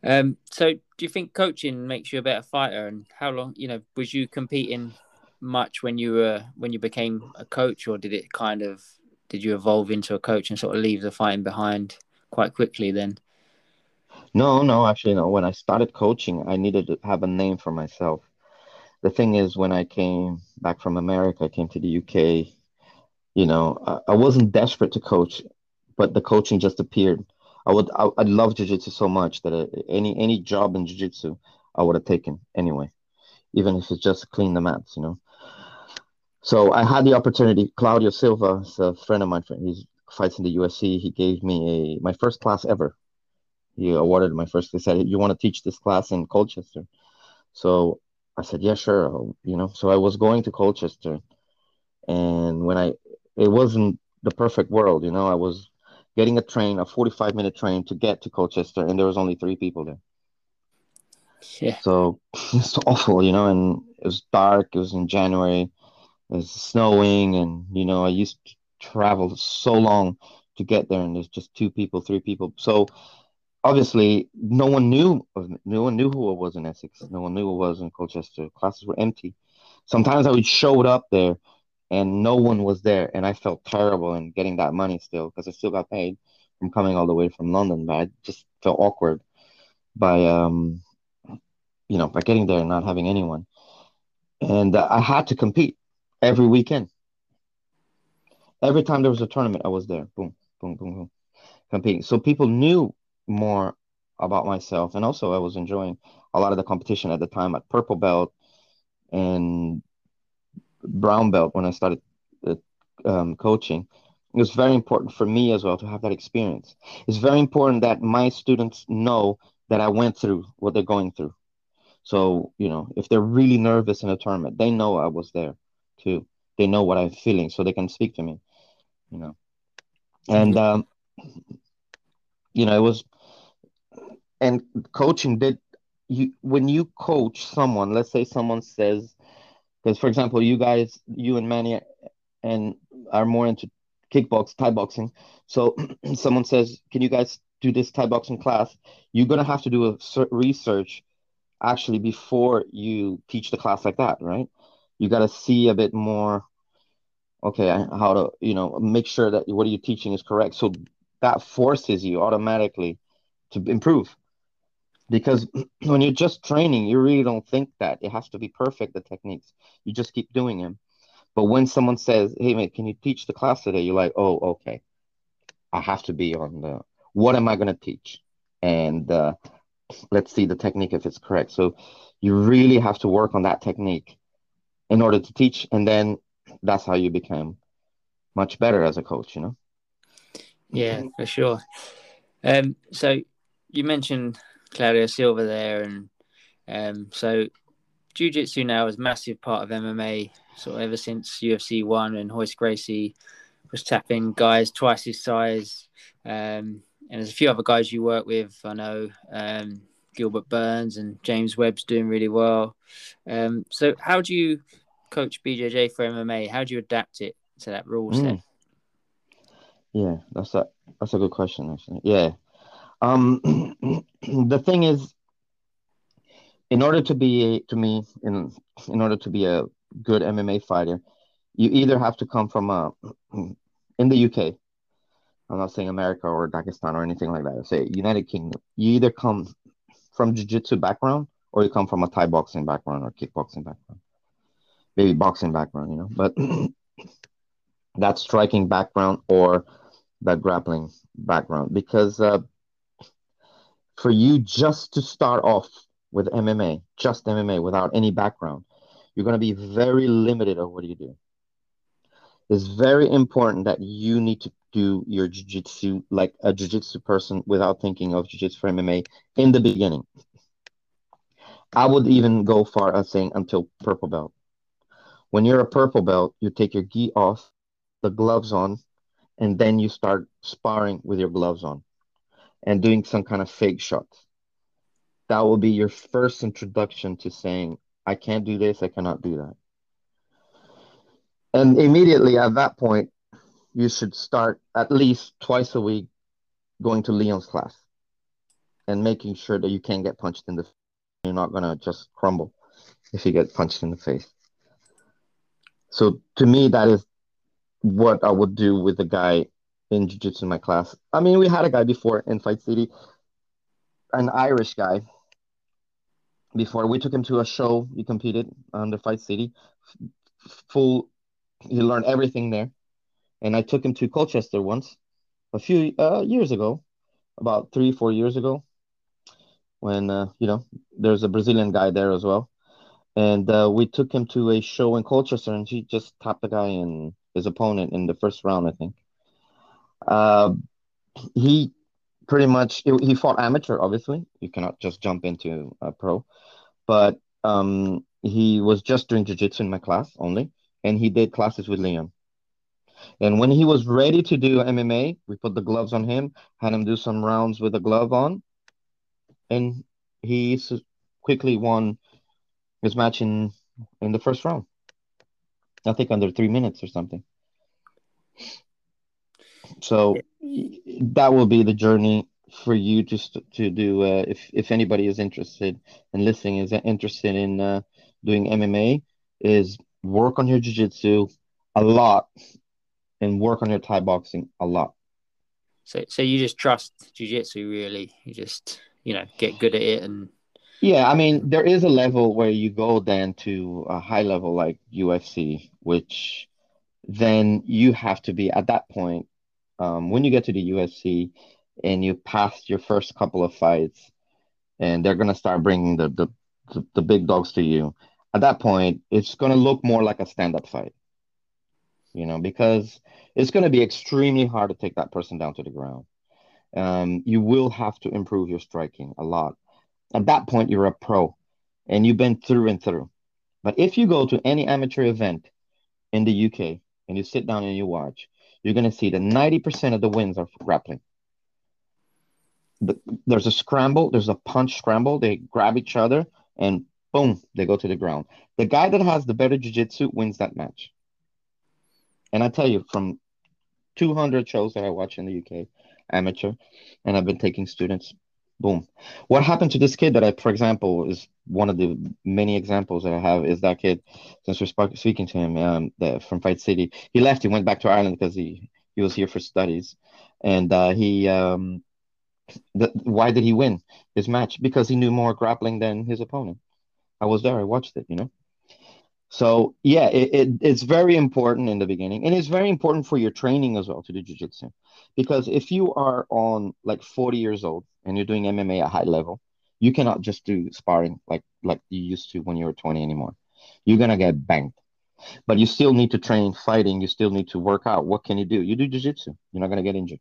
Um, so, do you think coaching makes you a better fighter? And how long, you know, was you competing much when you were when you became a coach, or did it kind of did you evolve into a coach and sort of leave the fighting behind quite quickly? Then. No, no, actually, no. When I started coaching, I needed to have a name for myself. The thing is, when I came back from America, I came to the UK. You know, I, I wasn't desperate to coach but the coaching just appeared. I would I, I love jiu-jitsu so much that uh, any any job in jiu-jitsu I would have taken anyway, even if it's just clean the mats, you know. So I had the opportunity. Claudio Silva is a friend of mine. He fights in the UFC. He gave me a my first class ever. He awarded my first. He said, "You want to teach this class in Colchester?" So I said, yeah, sure. I'll, you know, so I was going to Colchester, and when I, it wasn't the perfect world, you know, I was getting a train, a 45 minute train to get to Colchester, and there was only three people there. Yeah. So it's awful, you know, and it was dark. It was in January. It was snowing, and you know, I used to travel so long to get there, and there's just two people, three people. So obviously, no one knew. No one knew who I was in Essex. No one knew who I was in Colchester. Classes were empty. Sometimes I would show up there, and no one was there, and I felt terrible in getting that money still because I still got paid from coming all the way from London, but I just felt awkward by um you know, by getting there and not having anyone. And uh, I had to compete every weekend. Every time there was a tournament, I was there. Boom, boom, boom, boom, competing. So people knew more about myself, and also I was enjoying a lot of the competition at the time at purple belt and brown belt when I started uh, um, coaching. It was very important for me as well to have that experience. It's very important that my students know that I went through what they're going through. So, you know, if they're really nervous in a tournament, they know I was there too. They know what I'm feeling, so they can speak to me, you know. And, um, you know, it was, and coaching did, you, when you coach someone, let's say someone says, because for example, you guys, you and Manny and are more into kickbox, Thai boxing. So someone says, can you guys do this Thai boxing class? You're going to have to do a research actually before you teach the class like that, right? You got to see a bit more, okay, how to, you know, make sure that what are you're teaching is correct. So that forces you automatically to improve. Because when you're just training, you really don't think that it has to be perfect, the techniques. You just keep doing them. But when someone says, hey, mate, can you teach the class today? You're like, oh, okay. I have to be on the, what am I going to teach? And uh, let's see the technique if it's correct. So you really have to work on that technique in order to teach, and then that's how you become much better as a coach. You know. Yeah, for sure. Um, so you mentioned Claudio Silva there, and um, so jiu-jitsu now is a massive part of MMA. So ever since UFC one and Royce Gracie was tapping guys twice his size. Um, and there's a few other guys you work with. I know um, Gilbert Burns and James Webb's doing really well. Um, so, how do you coach BJJ for MMA? How do you adapt it to that rule set? Mm. Yeah, that's a that's a good question. Actually, yeah. Um, the thing is, in order to be a, to me in in order to be a good MMA fighter, you either have to come from a in the UK I'm not saying America or Pakistan or anything like that. I say United Kingdom. You either come from jiu-jitsu background or you come from a Thai boxing background or kickboxing background. Maybe boxing background, you know, but that striking background or that grappling background. Because uh, for you just to start off with MMA, just MMA without any background, you're going to be very limited of what you do. It's very important that you need to do your jiu-jitsu like a jiu-jitsu person without thinking of jiu-jitsu for MMA in the beginning. I would even go far as saying until purple belt. When you're a purple belt, you take your gi off, the gloves on, and then you start sparring with your gloves on and doing some kind of fake shots. That will be your first introduction to saying, I can't do this, I cannot do that. And immediately at that point, you should start at least twice a week going to Leon's class and making sure that you can't get punched in the face. You're not going to just crumble if you get punched in the face. So to me, that is what I would do with the guy in jiu-jitsu in my class. I mean, we had a guy before in Fight City, an Irish guy. Before we took him to a show, he competed the Fight City. Full, he learned everything there and I took him to Colchester once, a few uh, years ago, about three four years ago, when uh, you know there's a Brazilian guy there as well, and uh, we took him to a show in Colchester, and he just tapped the guy and his opponent in the first round, I think. Uh, he pretty much he fought amateur, obviously. You cannot just jump into a pro, but um, he was just doing jiu-jitsu in my class only, and he did classes with Leon. And when he was ready to do MMA, we put the gloves on him, had him do some rounds with a glove on, and he quickly won his match in in the first round. I think under three minutes or something. So that will be the journey for you just to do. Uh, if if anybody is interested and listening is interested in uh, doing MMA, is work on your jiu-jitsu a lot and work on your Thai boxing a lot. So so you just trust jiu-jitsu really. You just you know get good at it and yeah, I mean, there is a level where you go then to a high level like UFC, which then you have to be at that point. Um, when you get to the UFC and you pass your first couple of fights, and they're gonna start bringing the the, the, the big dogs to you. At that point, it's gonna look more like a stand-up fight, you know, because it's gonna be extremely hard to take that person down to the ground. Um, you will have to improve your striking a lot at that point, you're a pro and you've been through and through. But if you go to any amateur event in the UK and you sit down and you watch, you're going to see that 90% of the wins are grappling. The, there's a scramble, there's a punch scramble. They grab each other and boom, they go to the ground. The guy that has the better jiu-jitsu wins that match. And I tell you, from 200 shows that I watch in the UK, amateur, and I've been taking students boom. What happened to this kid that I, for example, is one of the many examples that I have is that kid, since we're speaking to him um, the, from Fight City, he left, he went back to Ireland because he, he was here for studies. And uh, he, um, the, why did he win his match? Because he knew more grappling than his opponent. I was there, I watched it, you know? So yeah, it, it, it's very important in the beginning, and it's very important for your training as well to do jiu-jitsu, because if you are on like 40 years old and you're doing MMA at a high level, you cannot just do sparring like like you used to when you were 20 anymore. You're gonna get banged, but you still need to train fighting. You still need to work out. What can you do? You do jiu-jitsu. You're not gonna get injured.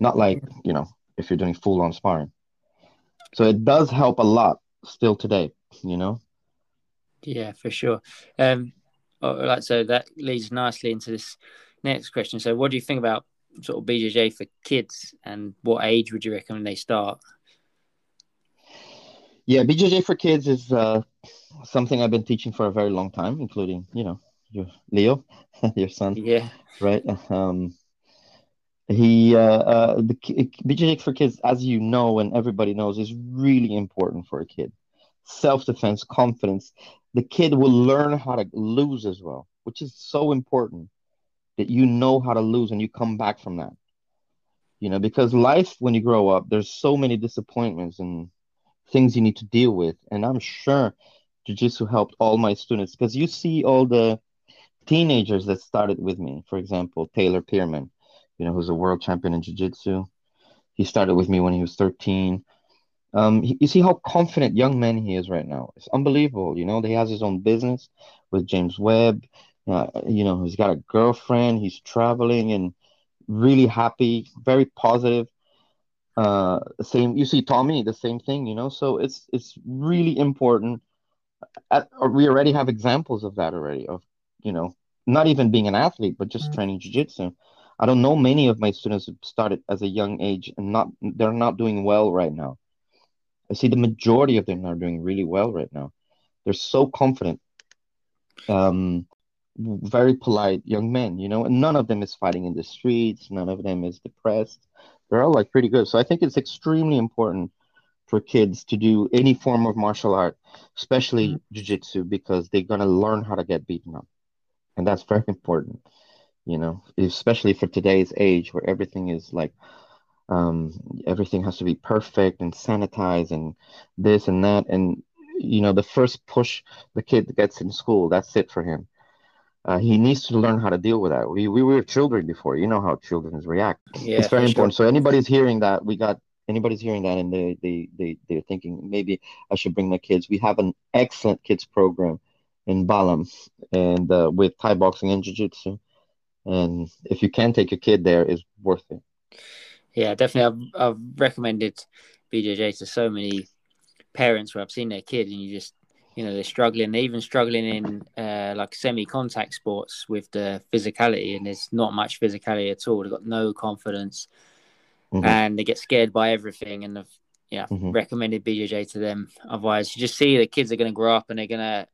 Not like you know if you're doing full-on sparring. So it does help a lot still today. You know yeah, for sure. Um, like so that leads nicely into this next question. So, what do you think about sort of BJJ for kids, and what age would you recommend they start? Yeah, BJJ for kids is uh, something I've been teaching for a very long time, including you know your Leo, your son. Yeah. Right. Um, he uh, uh, the BJJ for kids, as you know and everybody knows, is really important for a kid. Self defense, confidence, the kid will learn how to lose as well, which is so important that you know how to lose and you come back from that. You know, because life, when you grow up, there's so many disappointments and things you need to deal with. And I'm sure Jiu-Jitsu helped all my students because you see all the teenagers that started with me. For example, Taylor Pierman, you know, who's a world champion in Jiu-Jitsu. He started with me when he was 13. Um, you see how confident young man he is right now. It's unbelievable. You know, he has his own business with James Webb. Uh, you know, he's got a girlfriend. He's traveling and really happy, very positive. Uh, same. You see Tommy, the same thing. You know, so it's it's really important. At, we already have examples of that already. Of you know, not even being an athlete, but just mm-hmm. training jiu-jitsu. I don't know many of my students who started as a young age and not they're not doing well right now I see the majority of them are doing really well right now. They're so confident, um, very polite young men, you know, and none of them is fighting in the streets. None of them is depressed. They're all like pretty good. So I think it's extremely important for kids to do any form of martial art, especially mm-hmm. jiu-jitsu, because they're gonna learn how to get beaten up, and that's very important. You know, especially for today's age where everything is like um, everything has to be perfect and sanitized and this and that and you know the first push the kid gets in school that's it for him uh, he needs to learn how to deal with that. We, we were children before. You know how children react. Yeah, it's very important. Sure. so anybody's hearing that we got anybody's hearing that and they, they they they're thinking maybe i should bring my kids. We have an excellent kids program in Balham and uh, with thai boxing and jiu-jitsu. And if you can take your kid there is worth it. Yeah, definitely. I've, I've recommended BJJ to so many parents where I've seen their kid and you just you know they're struggling. They're even struggling in uh, like semi-contact sports with the physicality and there's not much physicality at all. They've got no confidence mm-hmm. and they get scared by everything and I've yeah mm-hmm. recommended BJJ to them. Otherwise you just see the kids are going to grow up and they're going to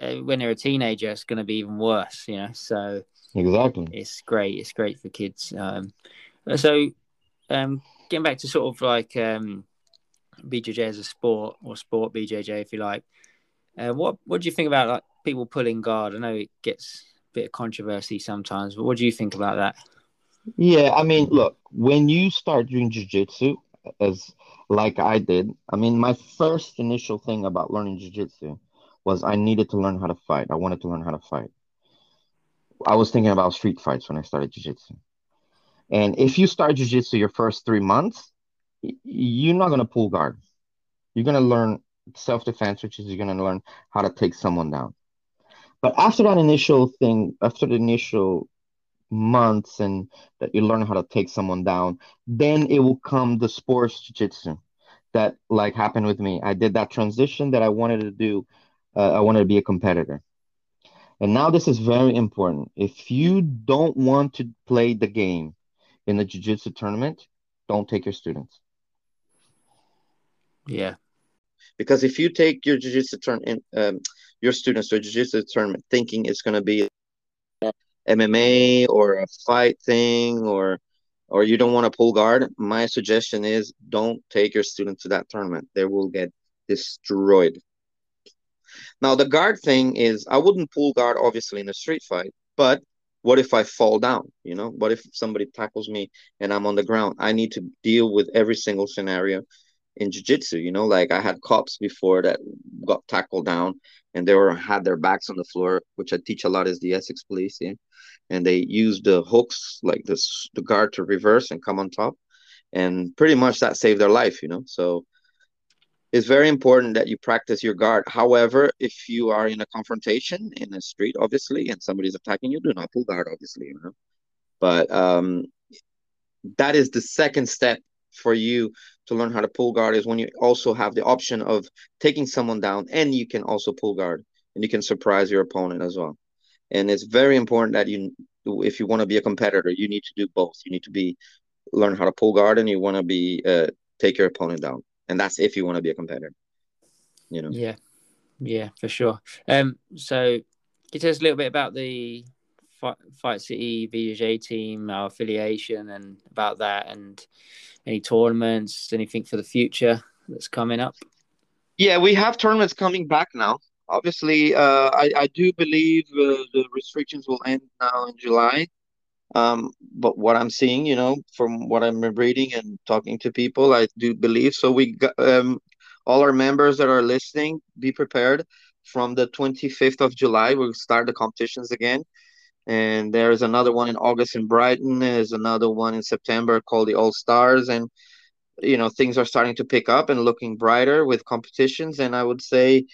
uh, when they're a teenager it's going to be even worse you know? So exactly. it's great it's great for kids. Um, so um, getting back to sort of like um, BJJ as a sport or sport BJJ if you like uh, what what do you think about like people pulling guard? I know it gets a bit of controversy sometimes, but what do you think about that? Yeah, I mean, look, when you start doing jiu-jitsu as like I did, I mean, my first initial thing about learning jiu-jitsu was I needed to learn how to fight. I wanted to learn how to fight. I was thinking about street fights when I started jiu-jitsu. And if you start jiu-jitsu your first 3 months, you're not going to pull guard. You're going to learn self defense, which is you're going to learn how to take someone down. But after that initial thing, after the initial months and that you learn how to take someone down, then it will come the sports jiu-jitsu that like happened with me. I did that transition that I wanted to do. Uh, I wanted to be a competitor. And now this is very important. If you don't want to play the game in the jiu-jitsu tournament, don't take your students. Yeah, because if you take your jiu-jitsu turn in um, your students to a jiu-jitsu tournament thinking it's going to be MMA or a fight thing or or you don't want to pull guard, my suggestion is don't take your student to that tournament. They will get destroyed. Now the guard thing is I wouldn't pull guard obviously in a street fight, but what if I fall down? You know, what if somebody tackles me and I'm on the ground? I need to deal with every single scenario in jiu-jitsu you know like i had cops before that got tackled down and they were had their backs on the floor which i teach a lot is the essex police yeah? and they used the hooks like this the guard to reverse and come on top. And pretty much that saved their life you know so it's very important that you practice your guard. However if you are in a confrontation in the street obviously and somebody's attacking you do not pull guard obviously you know. But um that is the second step for you to learn how to pull guard is when you also have the option of taking someone down and you can also pull guard and you can surprise your opponent as well. And it's very important that you, if you want to be a competitor, you need to do both. You need to be learn how to pull guard and you want to be uh, take your opponent down. And that's if you want to be a competitor. You know. Yeah, yeah, for sure. Um, so can you tell us a little bit about the Fight, City BJJ team, our affiliation, and about that, and any tournaments, anything for the future that's coming up? Yeah, we have tournaments coming back now. Obviously, uh, I, I do believe uh, the restrictions will end now in July. Um, but what I'm seeing, you know, from what I'm reading and talking to people, I do believe so. We got um, all our members that are listening, be prepared. From the 25th of July, we'll start the competitions again and there's another one in August in Brighton. There's another one in September called the All Stars, and you know things are starting to pick up and looking brighter with competitions. And I would say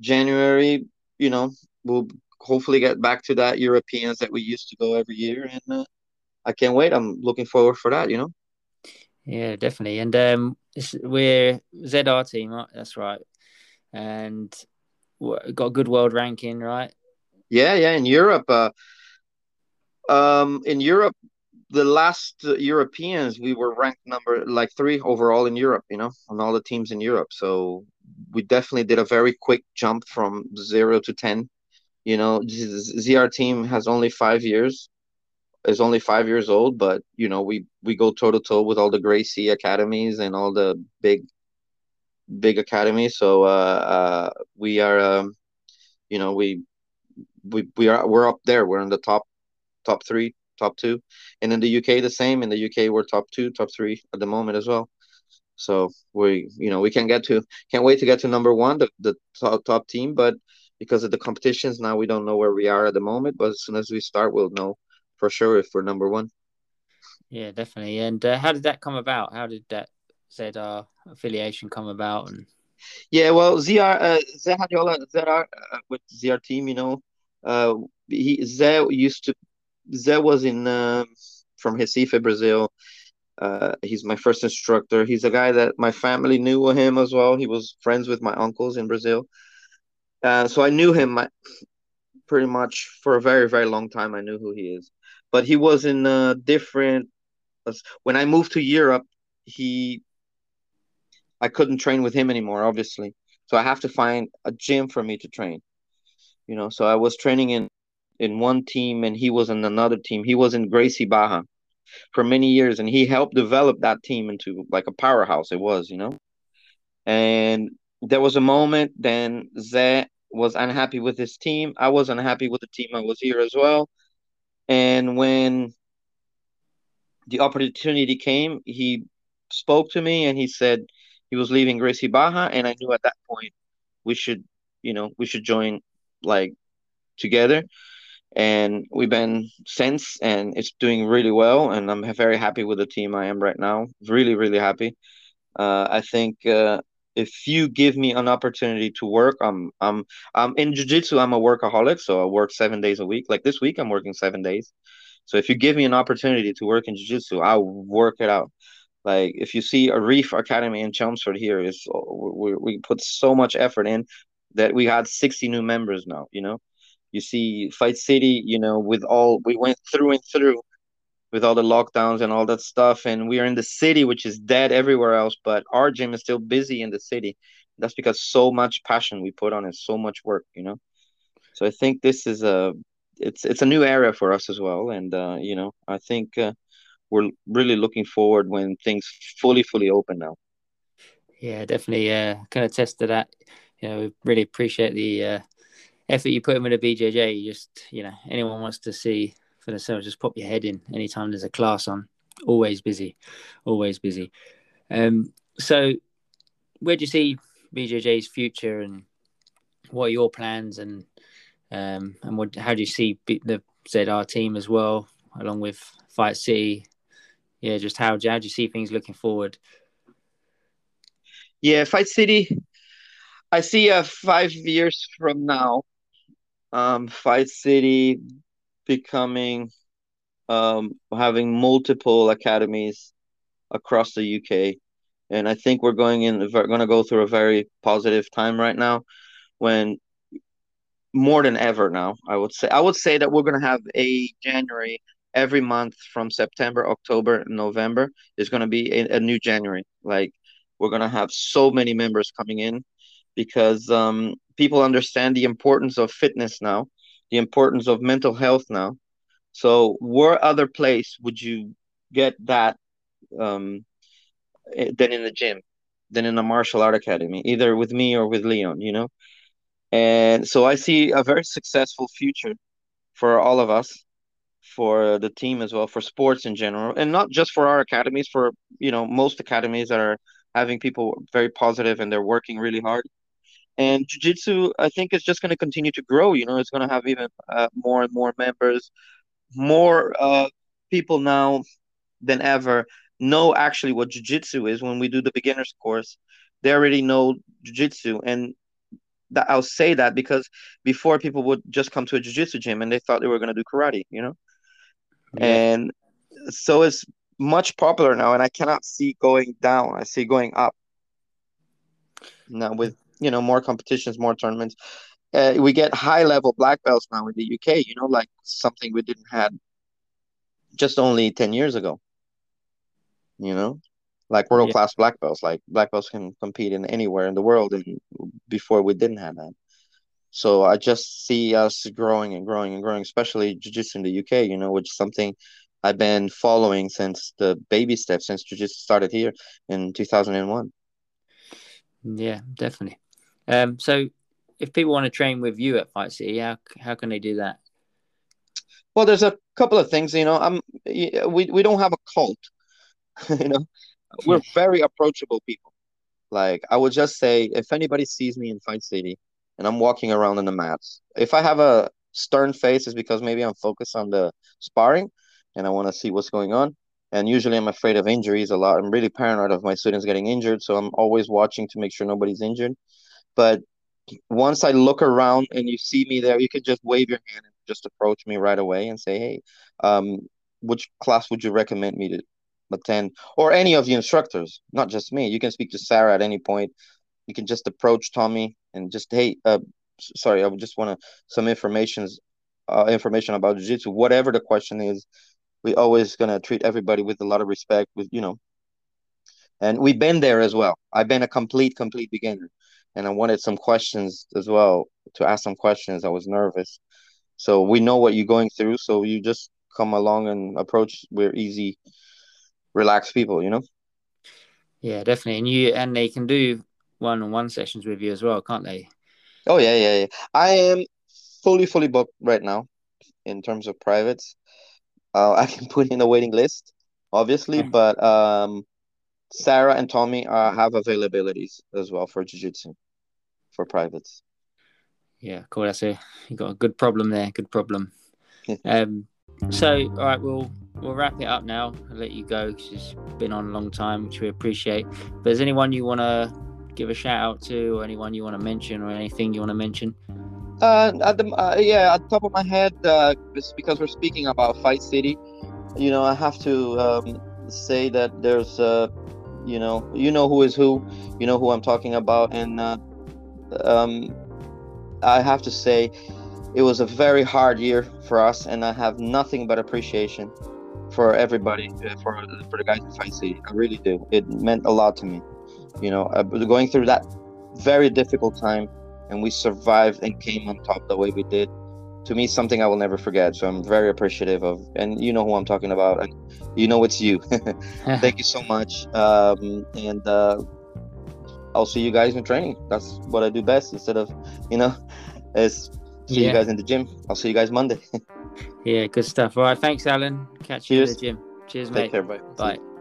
January, you know, we'll hopefully get back to that Europeans that we used to go every year, and uh, I can't wait. I'm looking forward for that. You know. Yeah, definitely, and um, we're ZR team, right? That's right, and got a good world ranking, right? Yeah, yeah. In Europe, uh, um, in Europe, the last Europeans, we were ranked number like three overall in Europe, you know, on all the teams in Europe. So we definitely did a very quick jump from zero to 10. You know, ZR team has only five years, is only five years old, but, you know, we, we go toe to toe with all the Gracie academies and all the big, big academies. So uh, uh, we are, um, you know, we, we, we are, we're up there. We're in the top top three, top two, and in the UK the same. In the UK we're top two, top three at the moment as well. So we, you know, we can get to, can't wait to get to number one, the, the top top team. But because of the competitions now, we don't know where we are at the moment. But as soon as we start, we'll know for sure if we're number one. Yeah, definitely. And uh, how did that come about? How did that ZR affiliation come about? And yeah, well, ZR, uh, ZR, ZR uh, with ZR team, you know, uh, he Zé used to Zé was in uh, from Recife, Brazil, Uh, he's my first instructor. He's a guy that my family knew him as well. He was friends with my uncles in Brazil. Uh, so I knew him pretty much for a very, very long time. I knew who he is. But he was in a different. When I moved to Europe, he. I couldn't train with him anymore, obviously. So I have to find a gym for me to train. You know, so I was training in in one team and he was in another team. He was in Gracie Barra for many years and he helped develop that team into like a powerhouse it was, you know. And there was a moment then Zé was unhappy with his team. I was unhappy with the team I was here as well. And when the opportunity came, he spoke to me and he said he was leaving Gracie Barra and I knew at that point we should, you know, we should join like together and we've been since and it's doing really well and i'm very happy with the team i am right now. Really really happy. Uh, i think uh, if you give me an opportunity to work i'm i'm i'm in jiu-jitsu i'm a workaholic so i work seven days a week. Like this week i'm working seven days. So if you give me an opportunity to work in jiu-jitsu i'll work it out. Like if you see a reef academy in chelmsford here is we, we put so much effort in that we had 60 new members now you know you see Fight City, you know, with all we went through and through with all the lockdowns and all that stuff, and we are in the city, which is dead everywhere else, but our gym is still busy in the city. That's because so much passion we put on it, so much work, you know. So I think this is a it's it's a new area for us as well, and uh, you know, I think uh, we're really looking forward when things fully fully open now. Yeah, definitely. Uh, of attest to that. You know, we really appreciate the uh, effort you put in with a BJJ, you just you know anyone wants to see for themselves, just pop your head in anytime there's a class on. Always busy, always busy. Um, so where do you see BJJ's future, and what are your plans, and um, and what how do you see the ZR team as well, along with Fight City? Yeah, just how, how do you see things looking forward? Yeah, Fight City. I see uh, five years from now um, Fight City becoming um, having multiple academies across the UK, and I think we're going in we're going to go through a very positive time right now, when more than ever now I would say I would say that we're going to have a January every month from September, October, November is going to be a, a new January. Like we're going to have so many members coming in because um, people understand the importance of fitness now, the importance of mental health now. So, where other place would you get that um, eh, than in the gym, than in a martial art academy, either with me or with Leon, you know? And so, I see a very successful future for all of us, for the team as well, for sports in general, and not just for our academies, for you know most academies are having people very positive and they're working really hard and jiu-jitsu i think is just going to continue to grow you know it's going to have even uh, more and more members more uh, people now than ever know actually what jiu-jitsu is. When we do the beginners course they already know jiu-jitsu and that i'll say that because before people would just come to a jiu-jitsu gym and they thought they were going to do karate you know? Yeah. and so it's much popular now and i cannot see going down. I see going up. Now with you know more competitions, more tournaments. Uh, we get high level black belts now in the UK. You know, like something we didn't had just only ten years ago. You know, like world class yeah. black belts. Like black belts can compete in anywhere in the world, and before we didn't have that. So I just see us growing and growing and growing, especially jiu-jitsu in the UK. You know, which is something I've been following since the baby steps since jiu-jitsu started here in two thousand and one. Yeah, definitely. Um, so if people want to train with you at Fight City, how how can they do that? Well, there's a couple of things. You know, I'm we we don't have a cult. you know, we're very approachable people. Like I would just say, if anybody sees me in Fight City and I'm walking around on the mats, if I have a stern face, it's because maybe I'm focused on the sparring and I want to see what's going on. And usually I'm afraid of injuries a lot. I'm really paranoid of my students getting injured, so I'm always watching to make sure nobody's injured. But once I look around and you see me there, you can just wave your hand and just approach me right away and say, "Hey, um, which class would you recommend me to attend, or any of the instructors, not just me. You can speak to Sarah at any point. You can just approach Tommy and just hey, uh, sorry, I just want to some informations, uh, information about jiu-jitsu. Whatever the question is, we always gonna treat everybody with a lot of respect. With you know, and we've been there as well. I've been a complete, complete beginner, and I wanted some questions as well to ask some questions. I was nervous, so we know what you're going through. So you just come along and approach. We're easy, relaxed people, you know. Yeah, definitely, and you and they can do one-on-one sessions with you as well, can't they? Oh yeah, yeah, yeah. I am fully, fully booked right now in terms of privates. Uh, I can put in a waiting list, obviously, but um, Sarah and Tommy uh, have availabilities as well for jiu-jitsu for privates. Yeah, cool. That's a you got a good problem there. Good problem. um, so all right, we'll we'll wrap it up now. I'll let you go because it's been on a long time, which we appreciate. But is anyone you want to give a shout out to, or anyone you want to mention, or anything you want to mention? Uh, at the uh, yeah, at the top of my head, uh, because we're speaking about Fight City, you know, I have to um, say that there's uh, you know, you know who is who, you know who I'm talking about, and uh, um, I have to say, it was a very hard year for us, and I have nothing but appreciation for everybody, uh, for for the guys in Fight City. I really do. It meant a lot to me. You know, going through that very difficult time, and we survived and came on top the way we did to me something I will never forget. So I'm very appreciative of, and you know who I'm talking about, and you know it's you. Thank you so much, um, and uh, I'll see you guys in training. That's what I do best. Instead of, you know, is see yeah. you guys in the gym. I'll see you guys Monday. yeah, good stuff. All right, thanks, Alan. Catch you Cheers. in the gym. Cheers, Take mate. Care, bye. Bye.